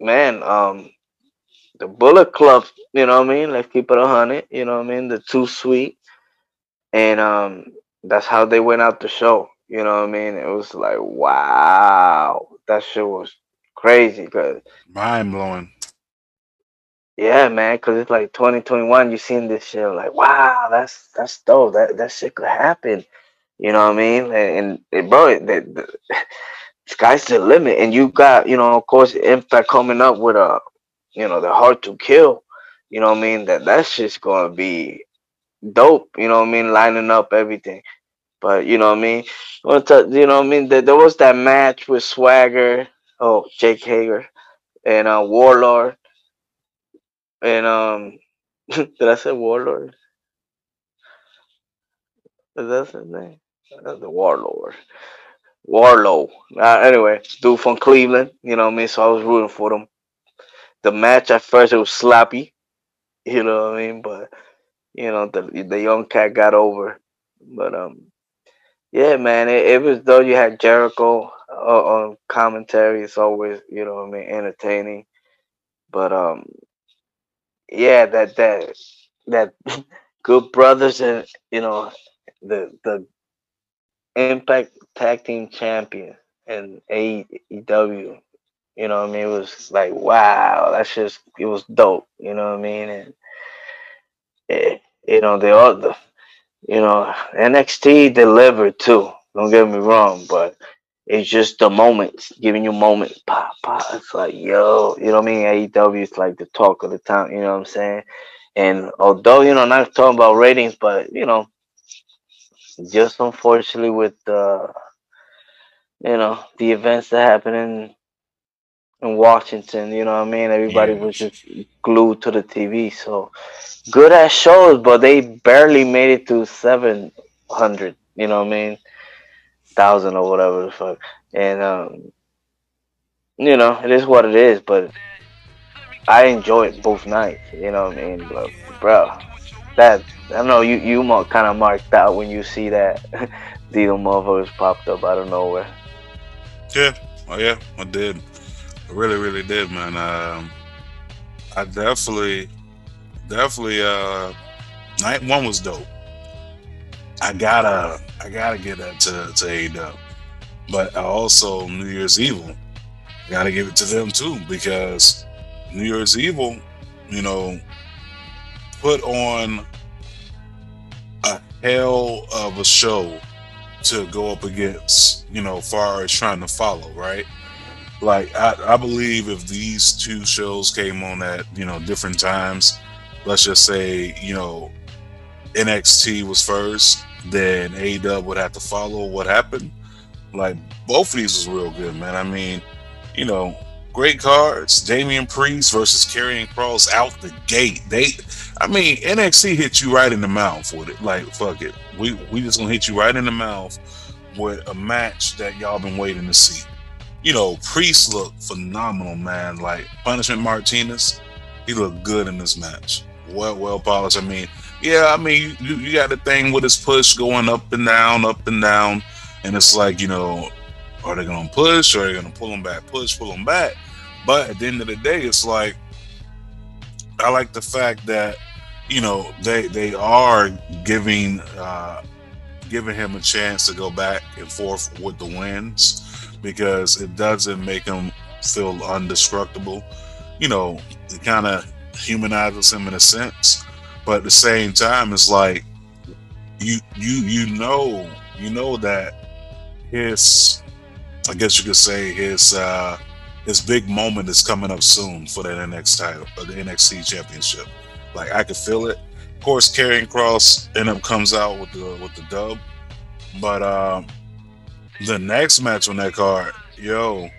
man, um the Bullet Club, you know what I mean? Let's keep it a hundred, you know what I mean? The Too Sweet. And um that's how they went out the show. You know what I mean? It was like, wow, that shit was crazy. Cause mind blowing. Yeah, man, cause it's like 2021. You seen this shit, like, wow, that's that's dope. That that shit could happen. You know what I mean? And, and, and bro, the, the, sky's the limit. And you got, you know, of course, Impact coming up with a, you know, the hard to kill. You know what I mean? That that's just gonna be dope. You know what I mean? Lining up everything. But you know what I mean? You know what I mean? There, there was that match with Swagger, oh Jake Hager, and uh, Warlord, and um, did I say Warlord? Is that his name? That's the Warlord. Wardlow. Uh, anyway, dude from Cleveland, you know what I mean? So I was rooting for them. The match at first it was sloppy, you know what I mean? But you know the the young cat got over. But um, yeah, man, it, it was though you had Jericho uh, on commentary. It's always you know what I mean entertaining. But um, yeah, that that that good brothers and you know the the Impact Tag Team Champion and AEW. You know what I mean? It was like wow, that's just it was dope. You know what I mean? And it, you know they all the you know NXT delivered too. Don't get me wrong, but it's just the moments, giving you moments. Pop, pop. It's like, yo, you know what I mean? AEW is like the talk of the town, you know what I'm saying? And although, you know, not talking about ratings, but, you know, just unfortunately with, uh, you know, the events that happen in, in Washington, you know what I mean? Everybody was just glued to the TV. So good at shows, but they barely made it to 700, you know what I mean? thousand or whatever the fuck. And um, you know, it is what it is. But I enjoyed both nights. You know what I mean, but, bro? That I know you you kind of marked out when you see that deal motherfuckers popped up out of nowhere. Yeah, oh yeah, I did. Really, really did, man. Um, I definitely, definitely. Uh, night one was dope. I gotta I gotta get that to to AEW. But also New Year's Evil, gotta give it to them too because New Year's Evil, you know, put on a hell of a show to go up against, you know, far as trying to follow, right? Like I, I believe if these two shows came on at, you know, different times, let's just say, you know, NXT was first then AEW would have to follow what happened. Like both of these was real good, man. I mean, you know, great cards. Damian Priest versus Karrion Kross out the gate. They, I mean, NXT hit you right in the mouth with it. Like fuck it, we we just gonna hit you right in the mouth with a match that y'all been waiting to see. You know, Priest looked phenomenal, man. Like Punishment Martinez, he looked good in this match. Well, well polished. I mean, yeah, I mean, you, you got the thing with his push going up and down, up and down, and it's like, you know, are they gonna push or are they gonna pull him back, push, pull him back? But at the end of the day, it's like I like the fact that you know they they are giving uh, giving him a chance to go back and forth with the wins because it doesn't make him feel undestructible. You know, it kind of humanizes him in a sense but at the same time it's like you you you know you know that his I guess you could say his uh his big moment is coming up soon for that NXT title, uh, the NXT championship. Like I could feel it. Of course, Karrion Kross end up comes out with the with the dub, but um, the next match on that card, yo,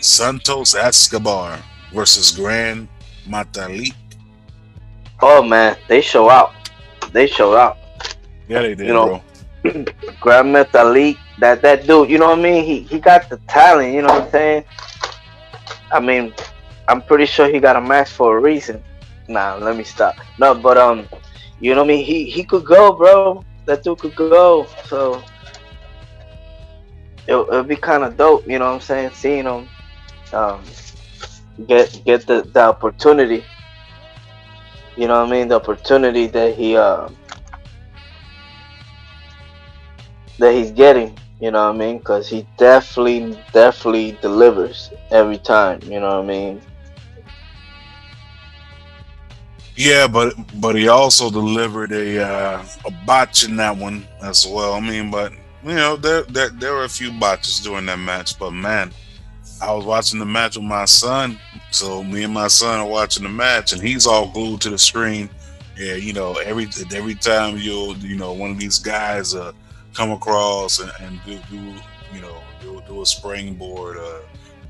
Santos Escobar versus Gran Metalik. Oh man, they show out. They show out. Yeah, they did, You know, bro. Gran Metalik, that that dude, you know what I mean? He he got the talent, you know what I'm saying? I mean, I'm pretty sure he got a match for a reason. Nah, let me stop. No, but um, you know what I mean? He he could go, bro. That dude could go. So it it'd be kind of dope, you know what I'm saying? Seeing him um get get the the opportunity. You know what I mean? The opportunity that he uh that he's getting. You know what I mean? Because he definitely, definitely delivers every time. You know what I mean? Yeah, but but he also delivered a uh, a botch in that one as well. I mean, but you know there there there were a few botches during that match, but man, I was watching the match with my son, so me and my son are watching the match, and he's all glued to the screen. Yeah, you know every every time you you know one of these guys uh, come across and, and do, do you know do, do a springboard, uh,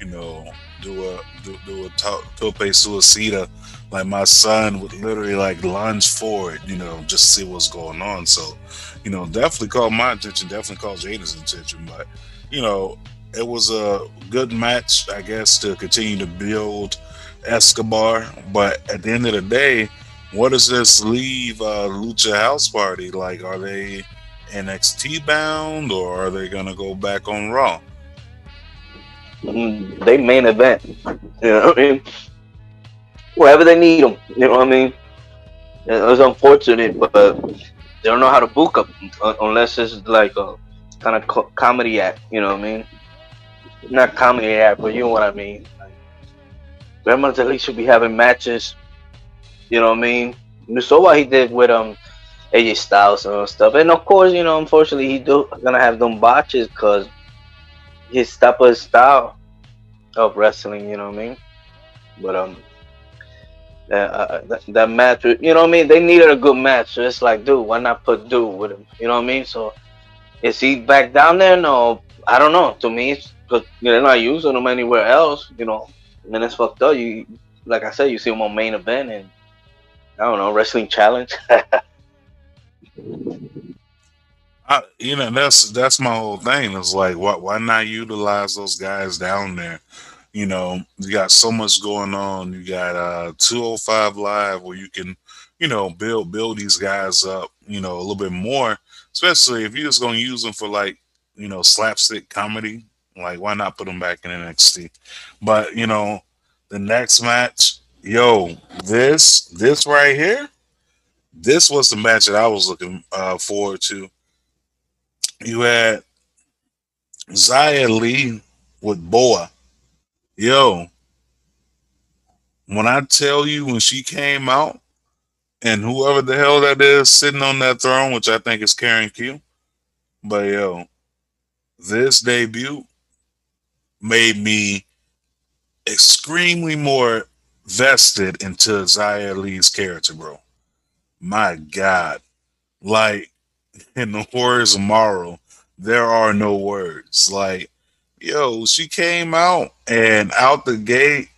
you know do a do, do a to- tope suicida like my son would literally like lunge forward, you know, just see what's going on. So, you know, definitely caught my attention, definitely caught Jada's attention. But, you know, it was a good match, I guess, to continue to build Escobar. But at the end of the day, what does this leave uh, Lucha House Party? Like, are they NXT bound or are they gonna go back on Raw? Mm, They main event. You know what I mean? Wherever they need them. You know what I mean? It was unfortunate, but they don't know how to book them unless it's like a kind of co- comedy act. You know what I mean? Not comedy act, but you know what I mean. Like, Grandma's at least should be having matches. You know what I mean? You saw what he did with um AJ Styles and stuff, and of course, you know, unfortunately, he do gonna have them botches because his type of style of wrestling. You know what I mean? But um, uh, that that match, you know what I mean? They needed a good match, so it's like, dude, why not put dude with him? You know what I mean? So is he back down there? No, I don't know. To me, it's because they're not using him anywhere else. You know, and then it's fucked up. You, like I said, you see him on main event and I don't know wrestling challenge. I, you know that's that's my whole thing. It's like why why not utilize those guys down there? You know, you got so much going on. You got uh 205 live where you can, you know, build build these guys up, you know, a little bit more. Especially if you're just gonna use them for like, you know, slapstick comedy. Like why not put them back in NXT? But you know, the next match, yo, this this right here, this was the match that I was looking uh, forward to you had Xia Li with Boa. Yo, when I tell you when she came out, and whoever the hell that is sitting on that throne, which I think is Karen Q, but yo, this debut made me extremely more vested into Xia Li's character, bro. My God. Like, in the horrors of Morrow, there are no words. Like, yo, she came out and out the gate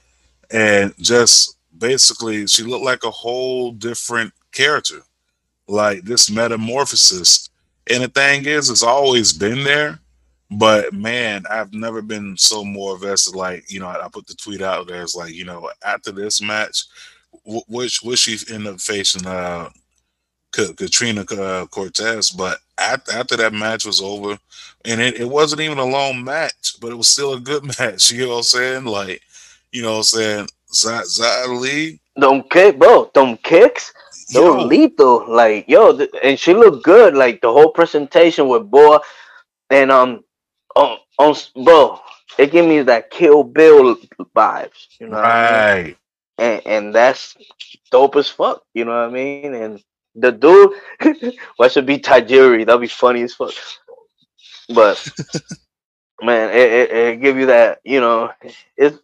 and just basically she looked like a whole different character. Like this metamorphosis. And the thing is, it's always been there. But man, I've never been so more vested. Like, you know, I, I put the tweet out there. It's like, you know, after this match, which which she end up facing uh Katrina uh, Cortez. But after, after that match was over, and it, it wasn't even a long match, but it was still a good match. You know what I'm saying? Like, you know what I'm saying? Z- Xia Li, Them kick, bro. Don't kicks, yo, lethal. Like yo, th- and she looked good. Like the whole presentation with Boa, and um, on on bro, it gave me that Kill Bill vibes. You know what I mean? right. And and that's dope as fuck. You know what I mean? And the dude, what should be Tajiri? That'd be funny as fuck. But man, it, it, it give you that, you know, it's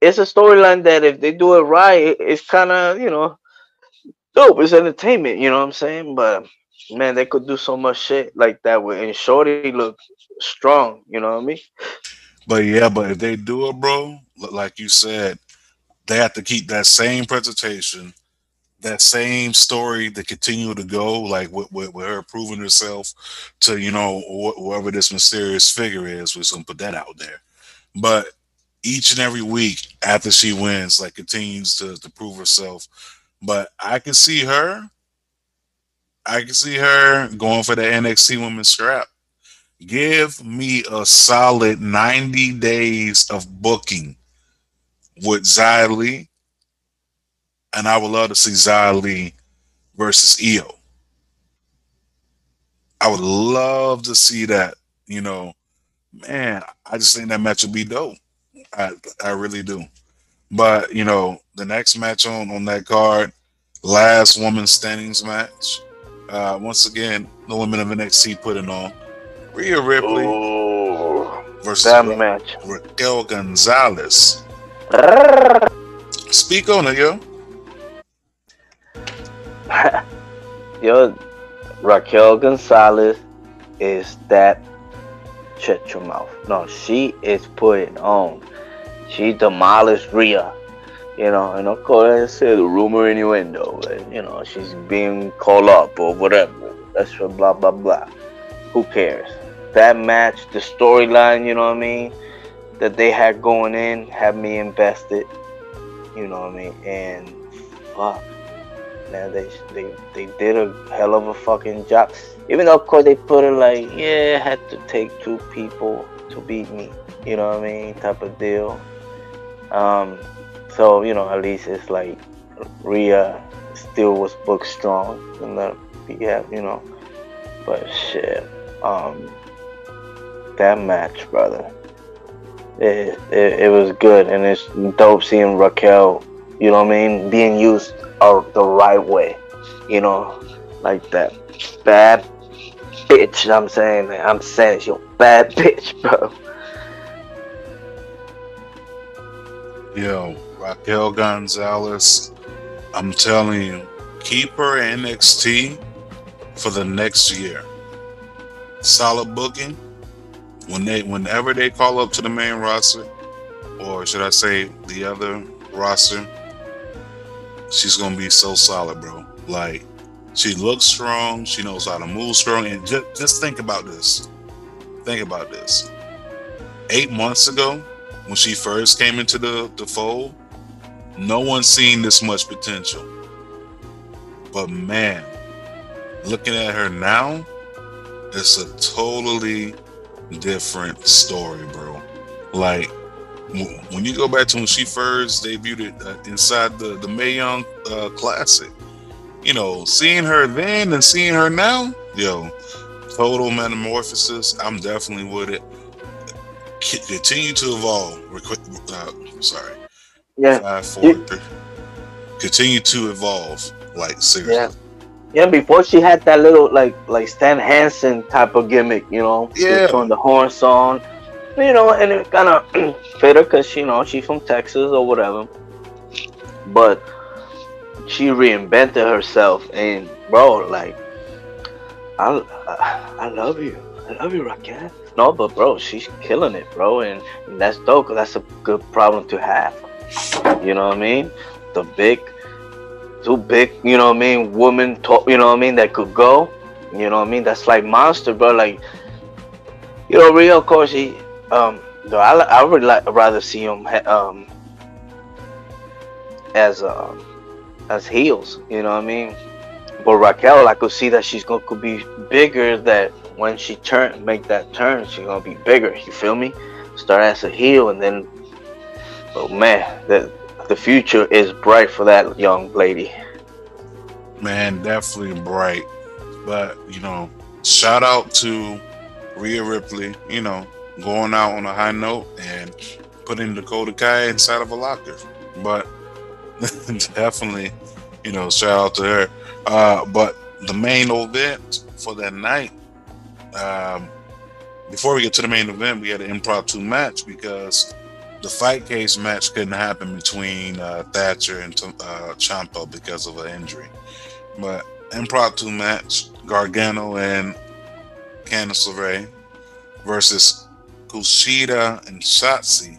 it's a storyline that if they do it right, it, it's kind of, you know, dope. It's entertainment, you know what I'm saying? But man, they could do so much shit like that with and Shorty look strong, you know what I mean? But yeah, but if they do it, bro, like you said, they have to keep that same presentation, that same story to continue to go, like with, with, with her proving herself to, you know, wh- whoever this mysterious figure is. We're gonna put that out there. But each and every week after she wins, like continues to, to prove herself. But I can see her, I can see her going for the NXT women's scrap. Give me a solid 90 days of booking with Li, and I would love to see Xia Li versus Io. I would love to see that. You know, man, I just think that match would be dope. I I really do. But you know, the next match on on that card, last woman standings match. Uh, once again, the women of NXT putting on Rhea Ripley Ooh, versus that Ra- match. Raquel Gonzalez. Speak on it, yo. Yo, Raquel Gonzalez is that shut your mouth. No, she is putting on. She demolished Rhea. You know, and of course, I said the rumor innuendo, but you know, she's being called up or whatever. That's for blah blah blah. Who cares? That match, the storyline, you know what I mean, that they had going in, had me invested. You know what I mean? And fuck, man, they they they did a hell of a fucking job. Even though, of course, they put it like, yeah, I had to take two people to beat me. You know what I mean? Type of deal. Um, so you know, at least it's like Rhea still was booked strong, and the yeah, you know. But shit, um, that match, brother, it, it it was good, and it's dope seeing Raquel. You know what I mean? Being used uh, the right way. You know, like that bad bitch. I'm saying, I'm saying, she a bad bitch, bro. Yo, Raquel Gonzalez, I'm telling you, keep her NXT for the next year. Solid booking. When they whenever they call up to the main roster, or should I say the other roster, she's gonna be so solid, bro. Like she looks strong, she knows how to move strong, and just, just think about this. Think about this. Eight months ago, when she first came into the, the fold, no one seen this much potential. But man, looking at her now, it's a totally different story, bro. Like when you go back to when she first debuted uh, inside the the Mae Young uh, Classic, you know, seeing her then and seeing her now, yo, total metamorphosis. I'm definitely with it. C- continue to evolve. Requ- uh, sorry, Yeah, five, four, You- three. Continue to evolve. Like seriously. yeah. Yeah, before she had that little like like Stan Hansen type of gimmick, you know, Yeah. on the horn song, you know, and it kind of fit her because you know she's from Texas or whatever. But she reinvented herself, and bro, like, I I love you, I love you, Raquel. No, but bro, she's killing it, bro, and that's dope. 'cause that's a good problem to have. You know what I mean? The big too big, you know what I mean, woman talk, you know what I mean, that could go. You know what I mean? That's like monster, bro. Like, you know, Rio, of course, he, um, though I, I would like rather see ha- um, as, um, as heels. You know what I mean? But Raquel, I could see that she's gonna could be bigger. That when she turn, make that turn, she's gonna be bigger. You feel me? Start as a heel, and then, oh man, the the future is bright for that young lady. man, definitely bright. But you know, shout out to Rhea Ripley. You know, going out on a high note and putting Dakota Kai inside of a locker. But definitely, you know, shout out to her. Uh, but the main event for that night, um, before we get to the main event, we had an impromptu match because the fight case match couldn't happen between uh, Thatcher and uh, Ciampa because of an injury. But impromptu match, Gargano and Candice LeRae versus Kushida and Shotzi.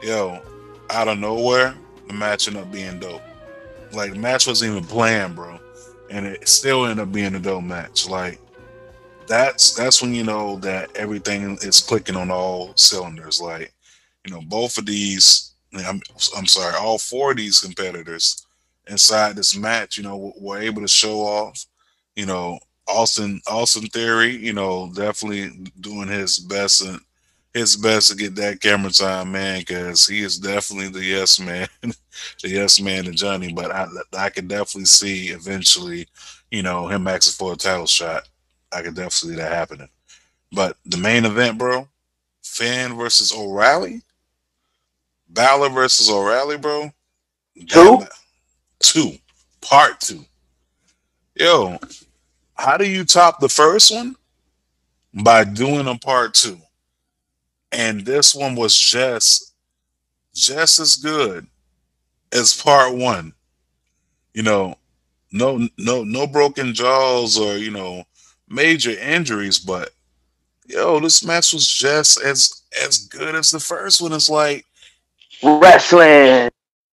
Yo, out of nowhere, the match ended up being dope. Like the match wasn't even planned, bro, and it still ended up being a dope match. Like that's that's when you know that everything is clicking on all cylinders. Like you know, both of these, I'm I'm sorry, all four of these competitors inside this match, you know, were able to show off. You know, Austin Austin Theory, you know, definitely doing his best and his best to get that camera time, man, because he is definitely the yes man, the yes man to Johnny. But I I can definitely see eventually, you know, him asking for a title shot. I could definitely see that happening. But the main event, bro, Finn versus O'Reilly, Balor versus O'Reilly, bro. Two, two, part two. Yo, how do you top the first one? By doing a part two. And this one was just just as good as part one. You know, no no no broken jaws or, you know, major injuries, but yo, this match was just as as good as the first one. It's like wrestling.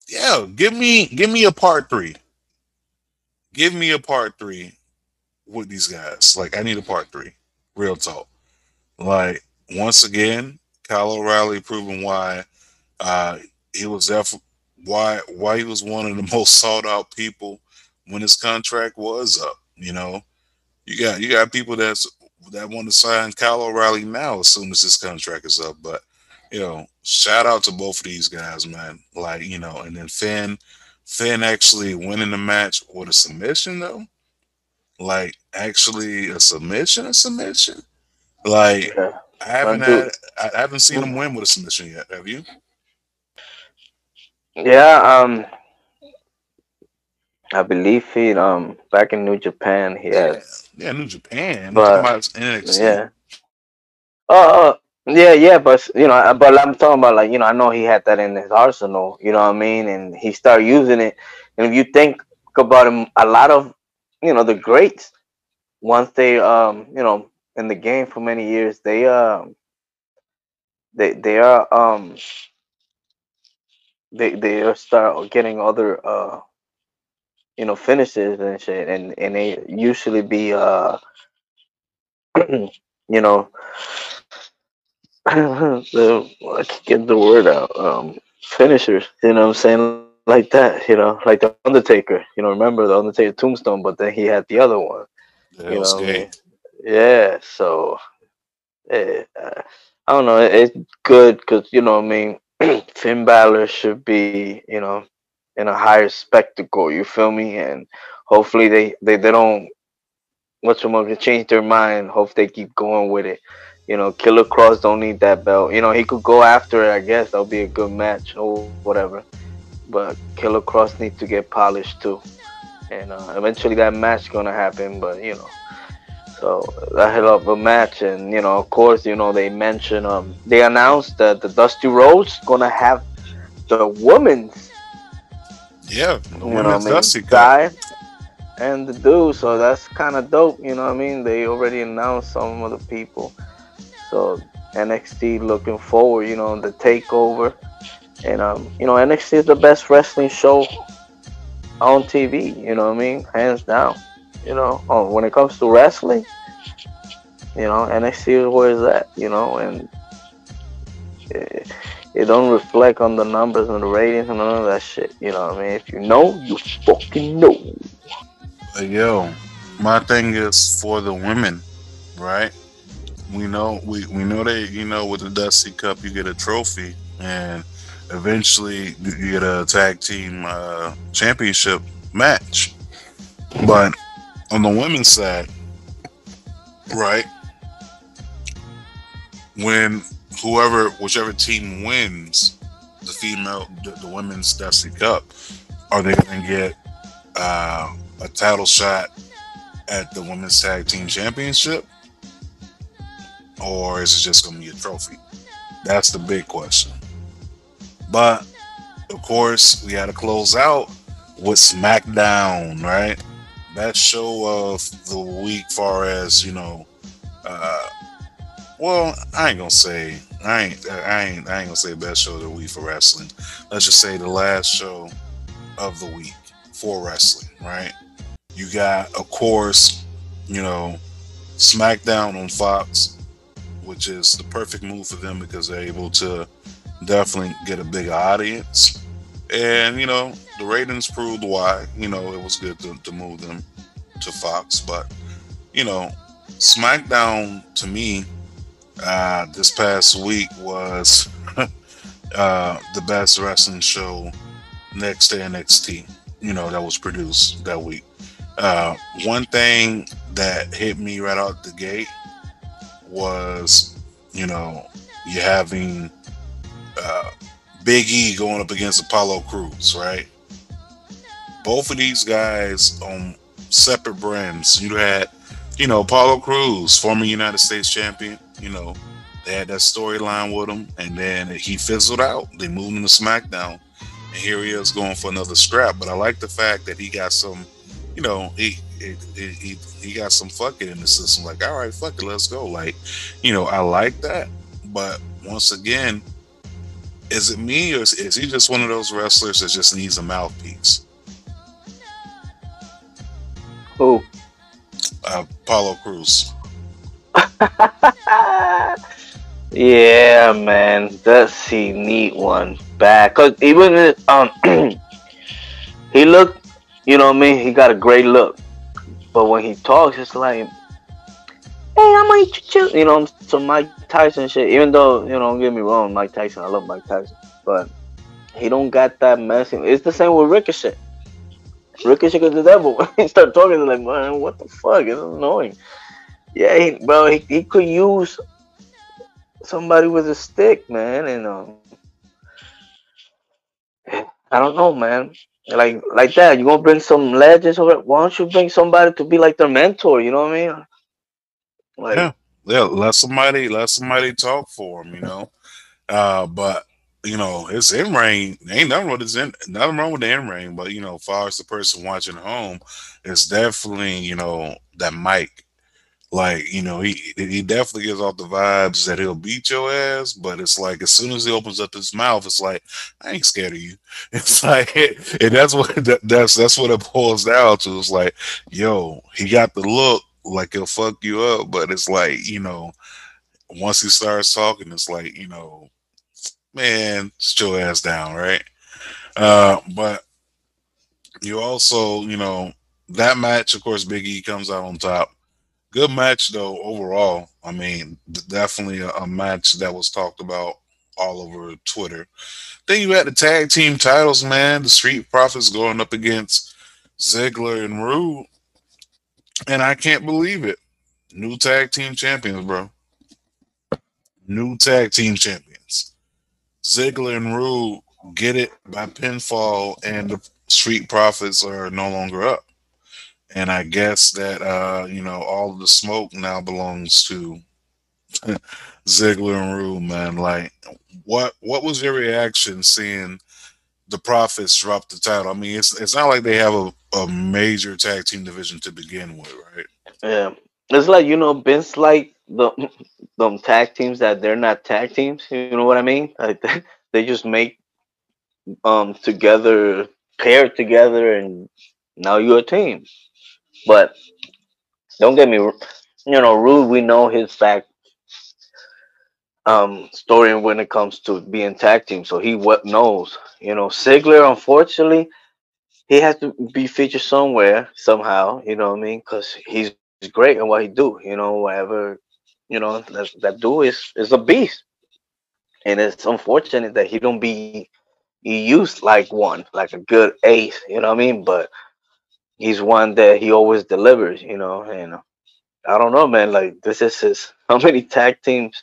Yeah, give me give me a part three. Give me a part three with these guys. Like I need a part three. Real talk. Like once again, Kyle O'Reilly proving why uh, he was definitely why why he was one of the most sought out people when his contract was up. You know, you got you got people that's that want to sign Kyle O'Reilly now as soon as his contract is up. But you know, shout out to both of these guys, man. Like you know, and then Finn, Finn actually winning the match with a submission though like actually a submission, a submission. Like yeah. I haven't had, I haven't seen him win with a submission yet. Have you? Yeah, um, I believe he um back in New Japan he yeah. had yeah New Japan, but yeah. Oh, uh, yeah, yeah, but you know, but I'm talking about like you know, I know he had that in his arsenal. You know what I mean? And he started using it. And if you think about him, a lot of you know the greats once they um you know in the game for many years they um they they are um they they start getting other uh you know finishes and shit and and they usually be uh you know the I can get the word out um finishers you know what I'm saying like that, you know, like the Undertaker. You know, remember the Undertaker tombstone, but then he had the other one. The you know, I mean? yeah. So, yeah, uh, I don't know. It's good because you know, I mean, Finn Balor should be, you know, in a higher spectacle. You feel me? And hopefully they they, they don't what's going to change their mind. Hope they keep going with it. You know, Killer Kross don't need that belt. You know, he could go after it. I guess that'll be a good match or whatever but Killer Kross needs to get polished too. And uh, eventually that match gonna happen, but you know, so that hell of a match, and you know, of course, you know they mentioned um they announced that the Dusty Rhodes gonna have the women's yeah you know I mean, Dusty guy and the dude, so that's kind of dope. You know what I mean? They already announced some of the people, so NXT looking forward, you know, the takeover and um, you know, NXT is the best wrestling show on TV. You know what I mean? Hands down. You know, oh, when it comes to wrestling, you know, NXT is where it's at. You know, and it, it don't reflect on the numbers and the ratings and all of that shit. You know what I mean? If you know, you fucking know. Yo, my thing is for the women, right? We know we, we know that you know with the Dusty Cup you get a trophy and eventually you get a tag team uh, championship match. But on the women's side, right, when whoever, whichever team wins the female, the, the women's Dusty Cup, are they going to get uh, a title shot at the women's tag team championship? or is it just going to be a trophy? That's the big question. But of course, we had to close out with SmackDown, right? That show of the week, far as you know. Uh, well, I ain't gonna say I ain't I ain't I ain't gonna say best show of the week for wrestling. Let's just say the last show of the week for wrestling, right? You got, of course, you know, SmackDown on Fox, which is the perfect move for them because they're able to definitely get a bigger audience. And, you know, the ratings proved why, you know, it was good to, to move them to Fox. But, you know, SmackDown to me uh, this past week was uh, the best wrestling show next to NXT, you know, that was produced that week. Uh, one thing that hit me right out the gate was, you know, you having uh, Big E going up against Apollo Crews, right? Both of these guys on separate brands. You had, you know, Apollo Crews, former United States champion. You know, they had that storyline with him, and then he fizzled out. They moved him to SmackDown, and here he is going for another scrap. But I like the fact that he got some, you know, he he, he, he got some fucking in the system. Like, all right, fuck it, let's go. Like, you know, I like that. But once again, is it me or is, is he just one of those wrestlers that just needs a mouthpiece? Who? Uh, Apollo Crews. yeah, man, does he need one back? Cause even um, he looked, you know what I mean. He got a great look, but when he talks, it's like, "Hey, I'm gonna eat you," you know, So Mike Tyson shit. Even though, you know, don't get me wrong, Mike Tyson, I love Mike Tyson, but he don't got that messing. It's the same with Ricochet. Ricochet is the devil. He start talking, like, man, what the fuck? It's annoying. Yeah, he, bro, he, he could use somebody with a stick, man, and um, I don't know, man. Like like that, you gonna bring some legends over? Why don't you bring somebody to be like their mentor? You know what I mean? Like, yeah, yeah. Let somebody let somebody talk for him. You know, uh, but you know, his in ring ain't nothing wrong with in, nothing wrong with the in ring, but you know, as far as the person watching home, it's definitely you know that mic like, you know, he he definitely gives off the vibes that he'll beat your ass, but it's like as soon as he opens up his mouth, it's like, I ain't scared of you. It's like and that's what that's that's what it boils down to. It's like, yo, he got the look like he'll fuck you up, but it's like, you know, once he starts talking, it's like, you know, man, sit your ass down, right? Uh, but you also, you know, that match, of course, Big E comes out on top good match though overall. I mean, definitely a, a, match that was talked about all over Twitter. Then you had the tag team titles, man. The Street Profits going up against Ziggler and Roode, and I can't believe it. New tag team champions, bro. New tag team champions. Ziggler and Roode get it by pinfall, and the Street Profits are no longer up and I guess that uh, you know all the smoke now belongs to Ziggler and Roode, man. Like, what what was your reaction seeing the Profits drop the title? I mean, it's it's not like they have a, a major tag team division to begin with, right? Yeah, it's like you know, Vince like the the tag teams that they're not tag teams. You know what I mean? Like they just make um together, pair together, and now you're a team. But don't get me, you know, Roode. We know his back um, story when it comes to being tag team, so he what knows. You know, Ziggler, unfortunately, he has to be featured somewhere somehow. You know what I mean? Because he's, great in what he do. You know, whatever. You know that that dude is is a beast, and it's unfortunate that he don't be used like one, like a good ace. You know what I mean? But he's one that he always delivers, you know. And I don't know, man. Like this is his how many tag teams,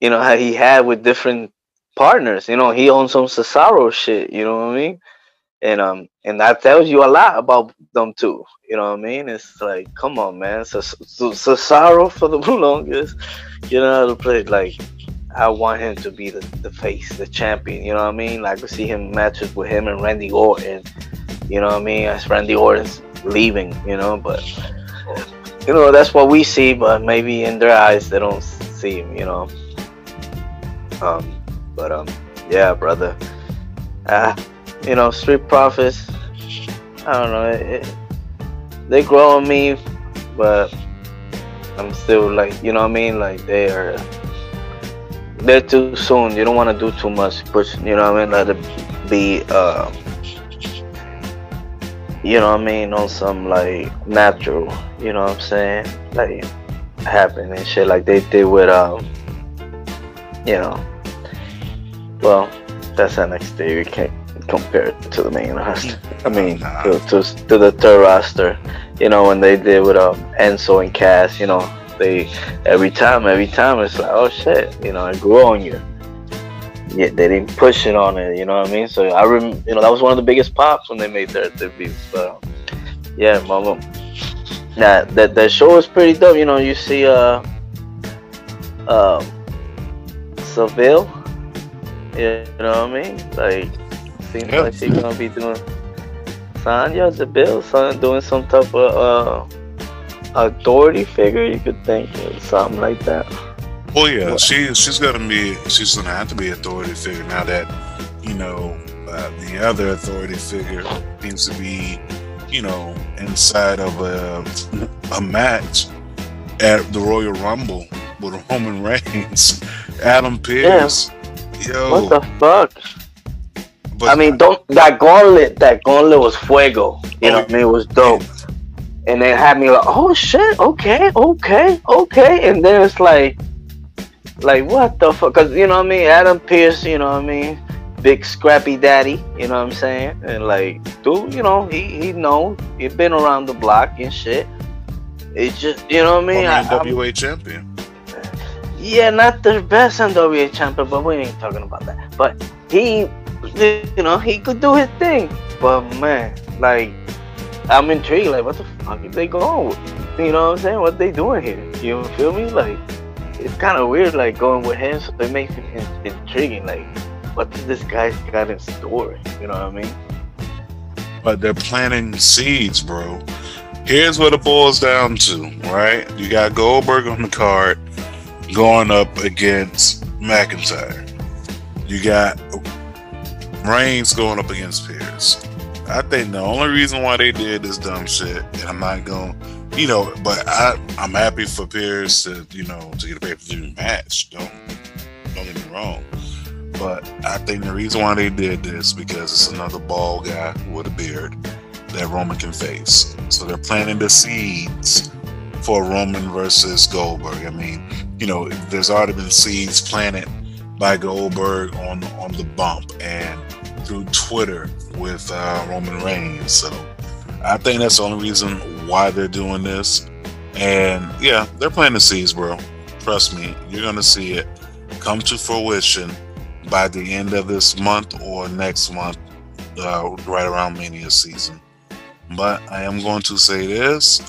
you know, how he had with different partners. You know, he owns some Cesaro shit. You know what I mean? and um and that tells you a lot about them too. You know what I mean? It's like, come on, man. Cesaro for the longest, you know, how to play like. I want him to be the, the face, the champion. You know what I mean? Like to see him matches with him and Randy Orton. You know what I mean? As Randy Orton's leaving, you know, but you know that's what we see. But maybe in their eyes, they don't see him. You know. Um, but um, yeah, brother. Uh, you know, Street Profits. I don't know. It, it, they grow on me, but I'm still like, you know what I mean? Like they are. They're too soon. You don't want to do too much. Push. You know what I mean? Let it be. Uh, you know what I mean? On some like natural. You know what I'm saying? Like happen and shit like they did with um. You know. Well, that's NXT. We can't compare it to the main roster. I mean, nah. to, to, to, the third roster. You know, when they did with um, Enzo and Cass, you know, they every time, every time it's like, oh shit, you know, it grew on you. Yeah, they didn't push it on it. You know what I mean? So I rem, you know, that was one of the biggest pops when they made their debuts. But yeah, mama. Nah, that that show was pretty dope. You know, you see uh um Deville. You know what I mean? Like Seems yep. like she's gonna be doing Sonya Deville, son, doing some type of uh, authority figure. You could think something like that. Well, yeah, what? she she's gonna be she's gonna have to be authority figure now that you know uh, the other authority figure seems to be you know inside of a a match at the Royal Rumble with Roman Reigns, Adam Pearce. Yo, what the fuck? But I mean, don't that gauntlet, that gauntlet was fuego. You know, what I mean, it was dope. And then had me like, oh shit, okay, okay, okay. And then it's like, like what the fuck? Cause you know what I mean. Adam Pearce, you know what I mean. Big scrappy daddy, you know what I'm saying? And like, dude, you know, he he knows he been around the block and shit. It's just, you know what I mean? I, NWA champion. Yeah, not the best NWA champion, but we ain't talking about that. But he you know, he could do his thing. But man, like, I'm intrigued. Like, what the fuck is they going with? You know what I'm saying? What they doing here? You feel me? Like, it's kind of weird, like going with him. So it makes it in- intriguing. Like, what does this guy's got in store? You know what I mean? But they're planting seeds, bro. Here's what it boils down to, right? You got Goldberg on the card going up against McIntyre. You got Reigns going up against Pearce. I think the only reason why they did this dumb shit, and I'm not going, you know, but I I'm happy for Pearce to you know to get a pay per view match. Don't don't get me wrong, but I think the reason why they did this because it's another bald guy with a beard that Roman can face. So they're planting the seeds for Roman versus Goldberg. I mean, you know, there's already been seeds planted by Goldberg on on the bump and through Twitter with uh, Roman Reigns. So I think that's the only reason why they're doing this. And yeah, they're planting the seeds, bro. Trust me, you're gonna see it come to fruition by the end of this month or next month, uh, right around Mania season. But I am going to say this: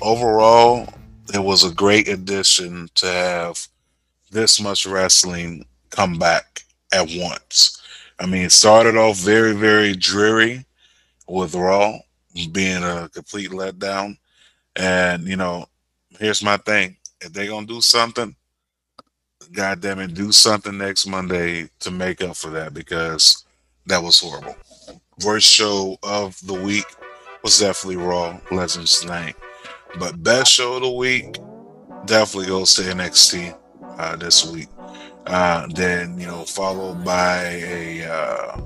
overall, it was a great addition to have this much wrestling come back at once. I mean, it started off very, very dreary with Raw being a complete letdown. And, you know, here's my thing. If they're going to do something, God damn it, do something next Monday to make up for that because that was horrible. Worst show of the week was definitely Raw Legends Night. But best show of the week definitely goes to NXT uh, this week. Uh, then you know, followed by a uh,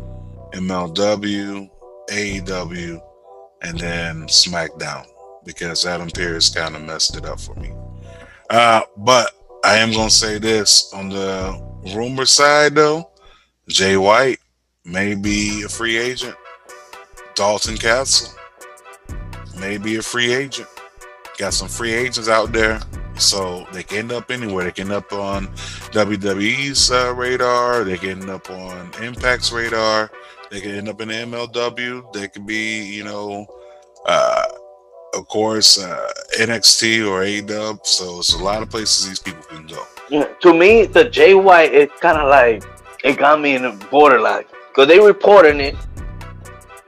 MLW, AEW, and then SmackDown because Adam Pearce kind of messed it up for me. Uh, but I am gonna say this on the rumor side though, Jay White may be a free agent. Dalton Castle may be a free agent. Got some free agents out there so they can end up anywhere. They can end up on WWE's uh, radar. They can end up on Impact's radar. They can end up in MLW. They could be, you know, uh, of course, uh, NXT or AEW. So it's a lot of places these people can go. Yeah, to me, the White, it kind of like it got me in the borderline because they reporting it,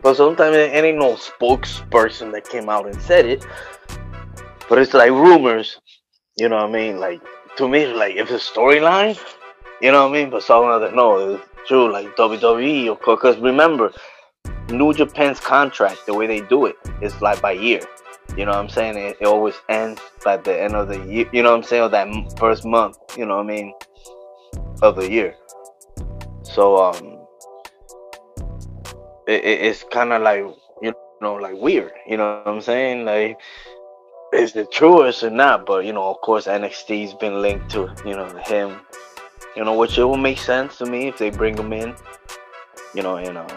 but sometimes there ain't no spokesperson that came out and said it. But it's like rumors, you know what I mean? Like to me, like if it's a storyline, you know what I mean. But some other no, it's true. Like WWE. Because remember, New Japan's contract, the way they do it, is like by year. You know what I'm saying? It, it always ends by the end of the year. You know what I'm saying? Or that first month. You know what I mean? Of the year. So um, it, it, it's kind of like you know, like weird. You know what I'm saying? Like, is it true or not? But you know, of course, NXT's been linked to you know him. You know, which it will make sense to me if they bring him in. You know, in um,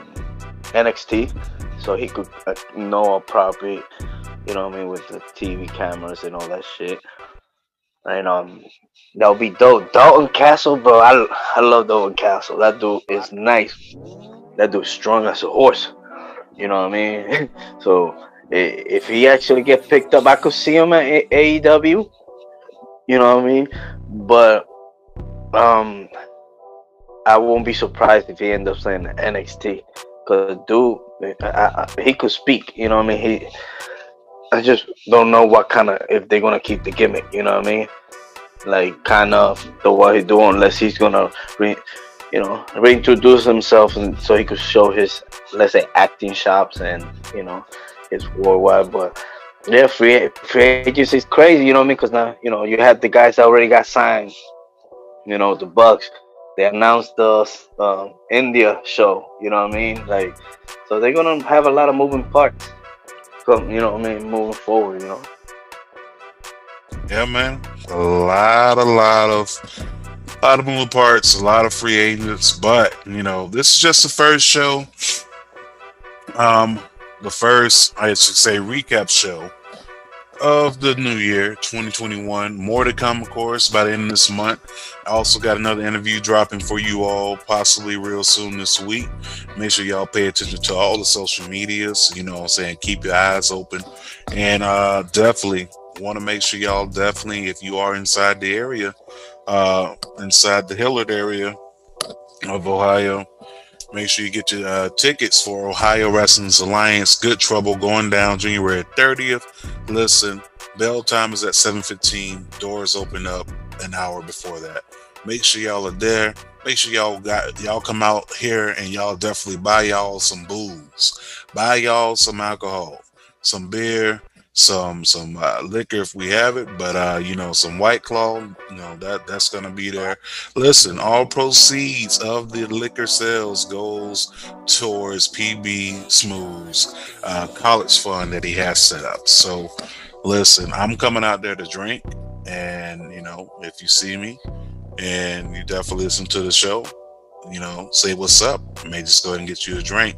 NXT, so he could uh, know appropriate. You know what I mean with the TV cameras and all that shit. And um, that would be dope. Dalton Castle, bro. I I love Dalton Castle. That dude is nice. That dude's strong as a horse. You know what I mean? so if he actually get picked up, I could see him at AEW. You know what I mean? But um, I won't be surprised if he end up saying NXT. Cause dude, I, I, he could speak. You know what I mean? He. I just don't know what kind of if they're gonna keep the gimmick. You know what I mean? Like kind of the what he do unless he's gonna re, you know reintroduce himself and so he could show his let's say acting chops and you know his worldwide. But yeah, free free agency is crazy. You know what I mean? Because now you know you have the guys that already got signed. You know the Bucks. They announced the uh, India show. You know what I mean? Like so they're gonna have a lot of moving parts. Come, you know what I mean? Moving forward, you know. Yeah, man. A lot, a lot of, a lot of moving parts, a lot of free agents. But you know, this is just the first show. Um, the first, I should say, recap show of the new year 2021. More to come, of course, by the end of this month. I also got another interview dropping for you all, possibly real soon this week. Make sure y'all pay attention to all the social medias. You know what I'm saying? Keep your eyes open. And uh, definitely want to make sure y'all definitely, if you are inside the area, uh, inside the Hilliard area of Ohio, make sure you get your uh, tickets for Ohio Wrestling's Alliance Good Trouble going down January 30th. Listen, bell time is at 7:15. Doors open up an hour before that. Make sure y'all are there. Make sure y'all got y'all come out here and y'all definitely buy y'all some booze. Buy y'all some alcohol, some beer, some some uh, liquor if we have it, but uh, you know, some white claw, you know, that that's gonna be there. Listen, all proceeds of the liquor sales goes towards PB Smooth's uh, college fund that he has set up. So listen, I'm coming out there to drink, and you know, if you see me and you definitely listen to the show, you know, say what's up. I may just go ahead and get you a drink.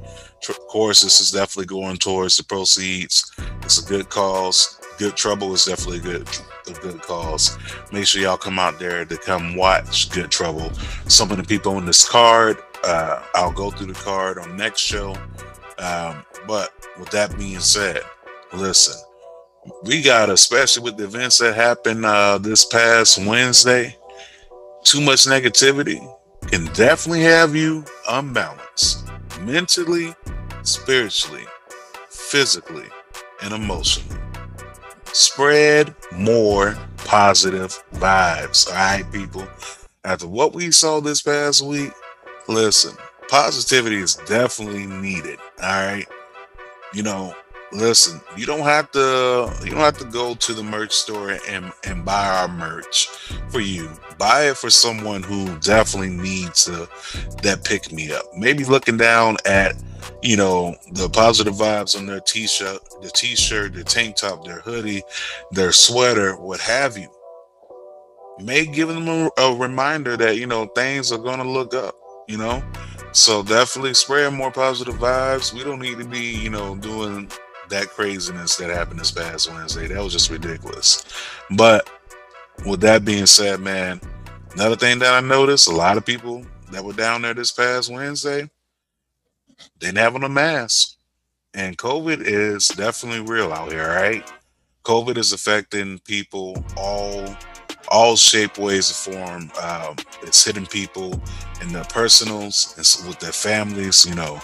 Of course, this is definitely going towards the proceeds. It's a good cause. Good trouble is definitely a good, a good cause. Make sure y'all come out there to come watch Good Trouble. Some of the people on this card, uh, I'll go through the card on next show. Um, but with that being said, listen, we got, especially with the events that happened uh, this past Wednesday, too much negativity can definitely have you unbalanced mentally, spiritually, physically, and emotionally. Spread more positive vibes. All right, people. After what we saw this past week, listen, positivity is definitely needed. All right. You know, listen, you don't have to you don't have to go to the merch store and, and buy our merch for you. Buy it for someone who definitely needs to that pick me up. Maybe looking down at you know the positive vibes on their t-shirt, the t-shirt, their tank top, their hoodie, their sweater, what have you. May give them a, a reminder that you know things are gonna look up. You know, so definitely spread more positive vibes. We don't need to be you know doing that craziness that happened this past Wednesday. That was just ridiculous. But with that being said, man, another thing that I noticed, a lot of people that were down there this past Wednesday, didn't have on a mask. And COVID is definitely real out here, right? COVID is affecting people all all shape, ways, or form. Um, it's hitting people in their personals, and with their families. You know,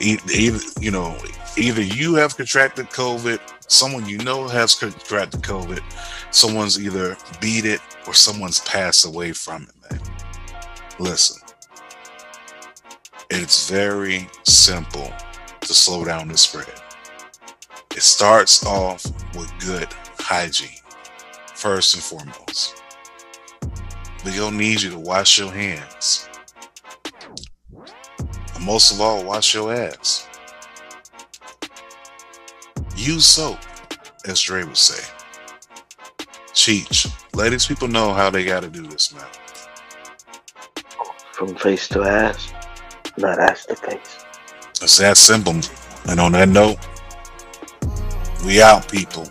either you know, either you have contracted COVID, someone you know has contracted COVID, someone's either beat it or someone's passed away from it. Man, listen, it's very simple to slow down the spread. It starts off with good hygiene, first and foremost. But will need you to wash your hands. And most of all, wash your ass. Use soap, as Dre would say. Cheech, let these people know how they got to do this, man. From face to ass, not ass to face. It's that simple. And on that note, we out, people.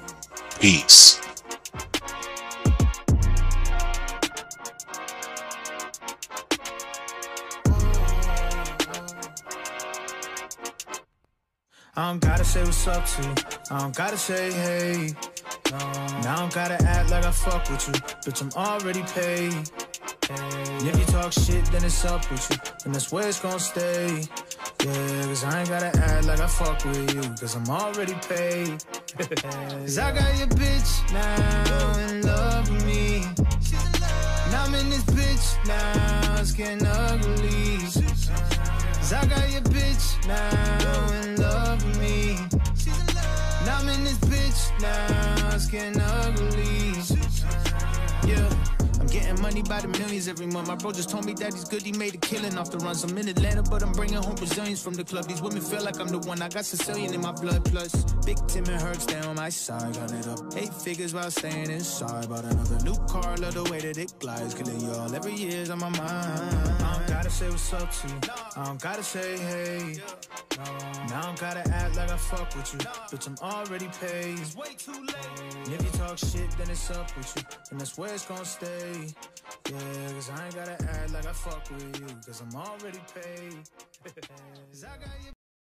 Peace. I don't gotta say what's up to you. I don't gotta say hey. No. Now I don't gotta act like I fuck with you. Bitch, I'm already paid. And if you talk shit, then it's up with you. And that's where it's gonna stay. Yeah, cause I ain't gotta act like I fuck with you. Cause I'm already paid. cause I got your bitch now in love with me. Now I'm in this bitch now, it's getting ugly. Uh, Cause I got your bitch now in love with me. Now I'm in this bitch now, it's getting ugly. Yeah. Getting money by the millions every month. My bro just told me that he's good, he made a killing off the runs. I'm in Atlanta, but I'm bringing home Brazilians from the club. These women feel like I'm the one. I got Sicilian in my blood, plus Big Tim and stay on my side. Got it up eight figures while staying inside. Bought another new car, love the way that it glides. Killing y'all every year's on my mind. I don't gotta say what's up to you. I don't gotta say hey. Now I don't gotta act like I fuck with you. Bitch, I'm already paid. It's way too late. And if you talk shit, then it's up with you. And that's where it's gonna stay. Yeah, cause I ain't gotta act like I fuck with you. Cause I'm already paid.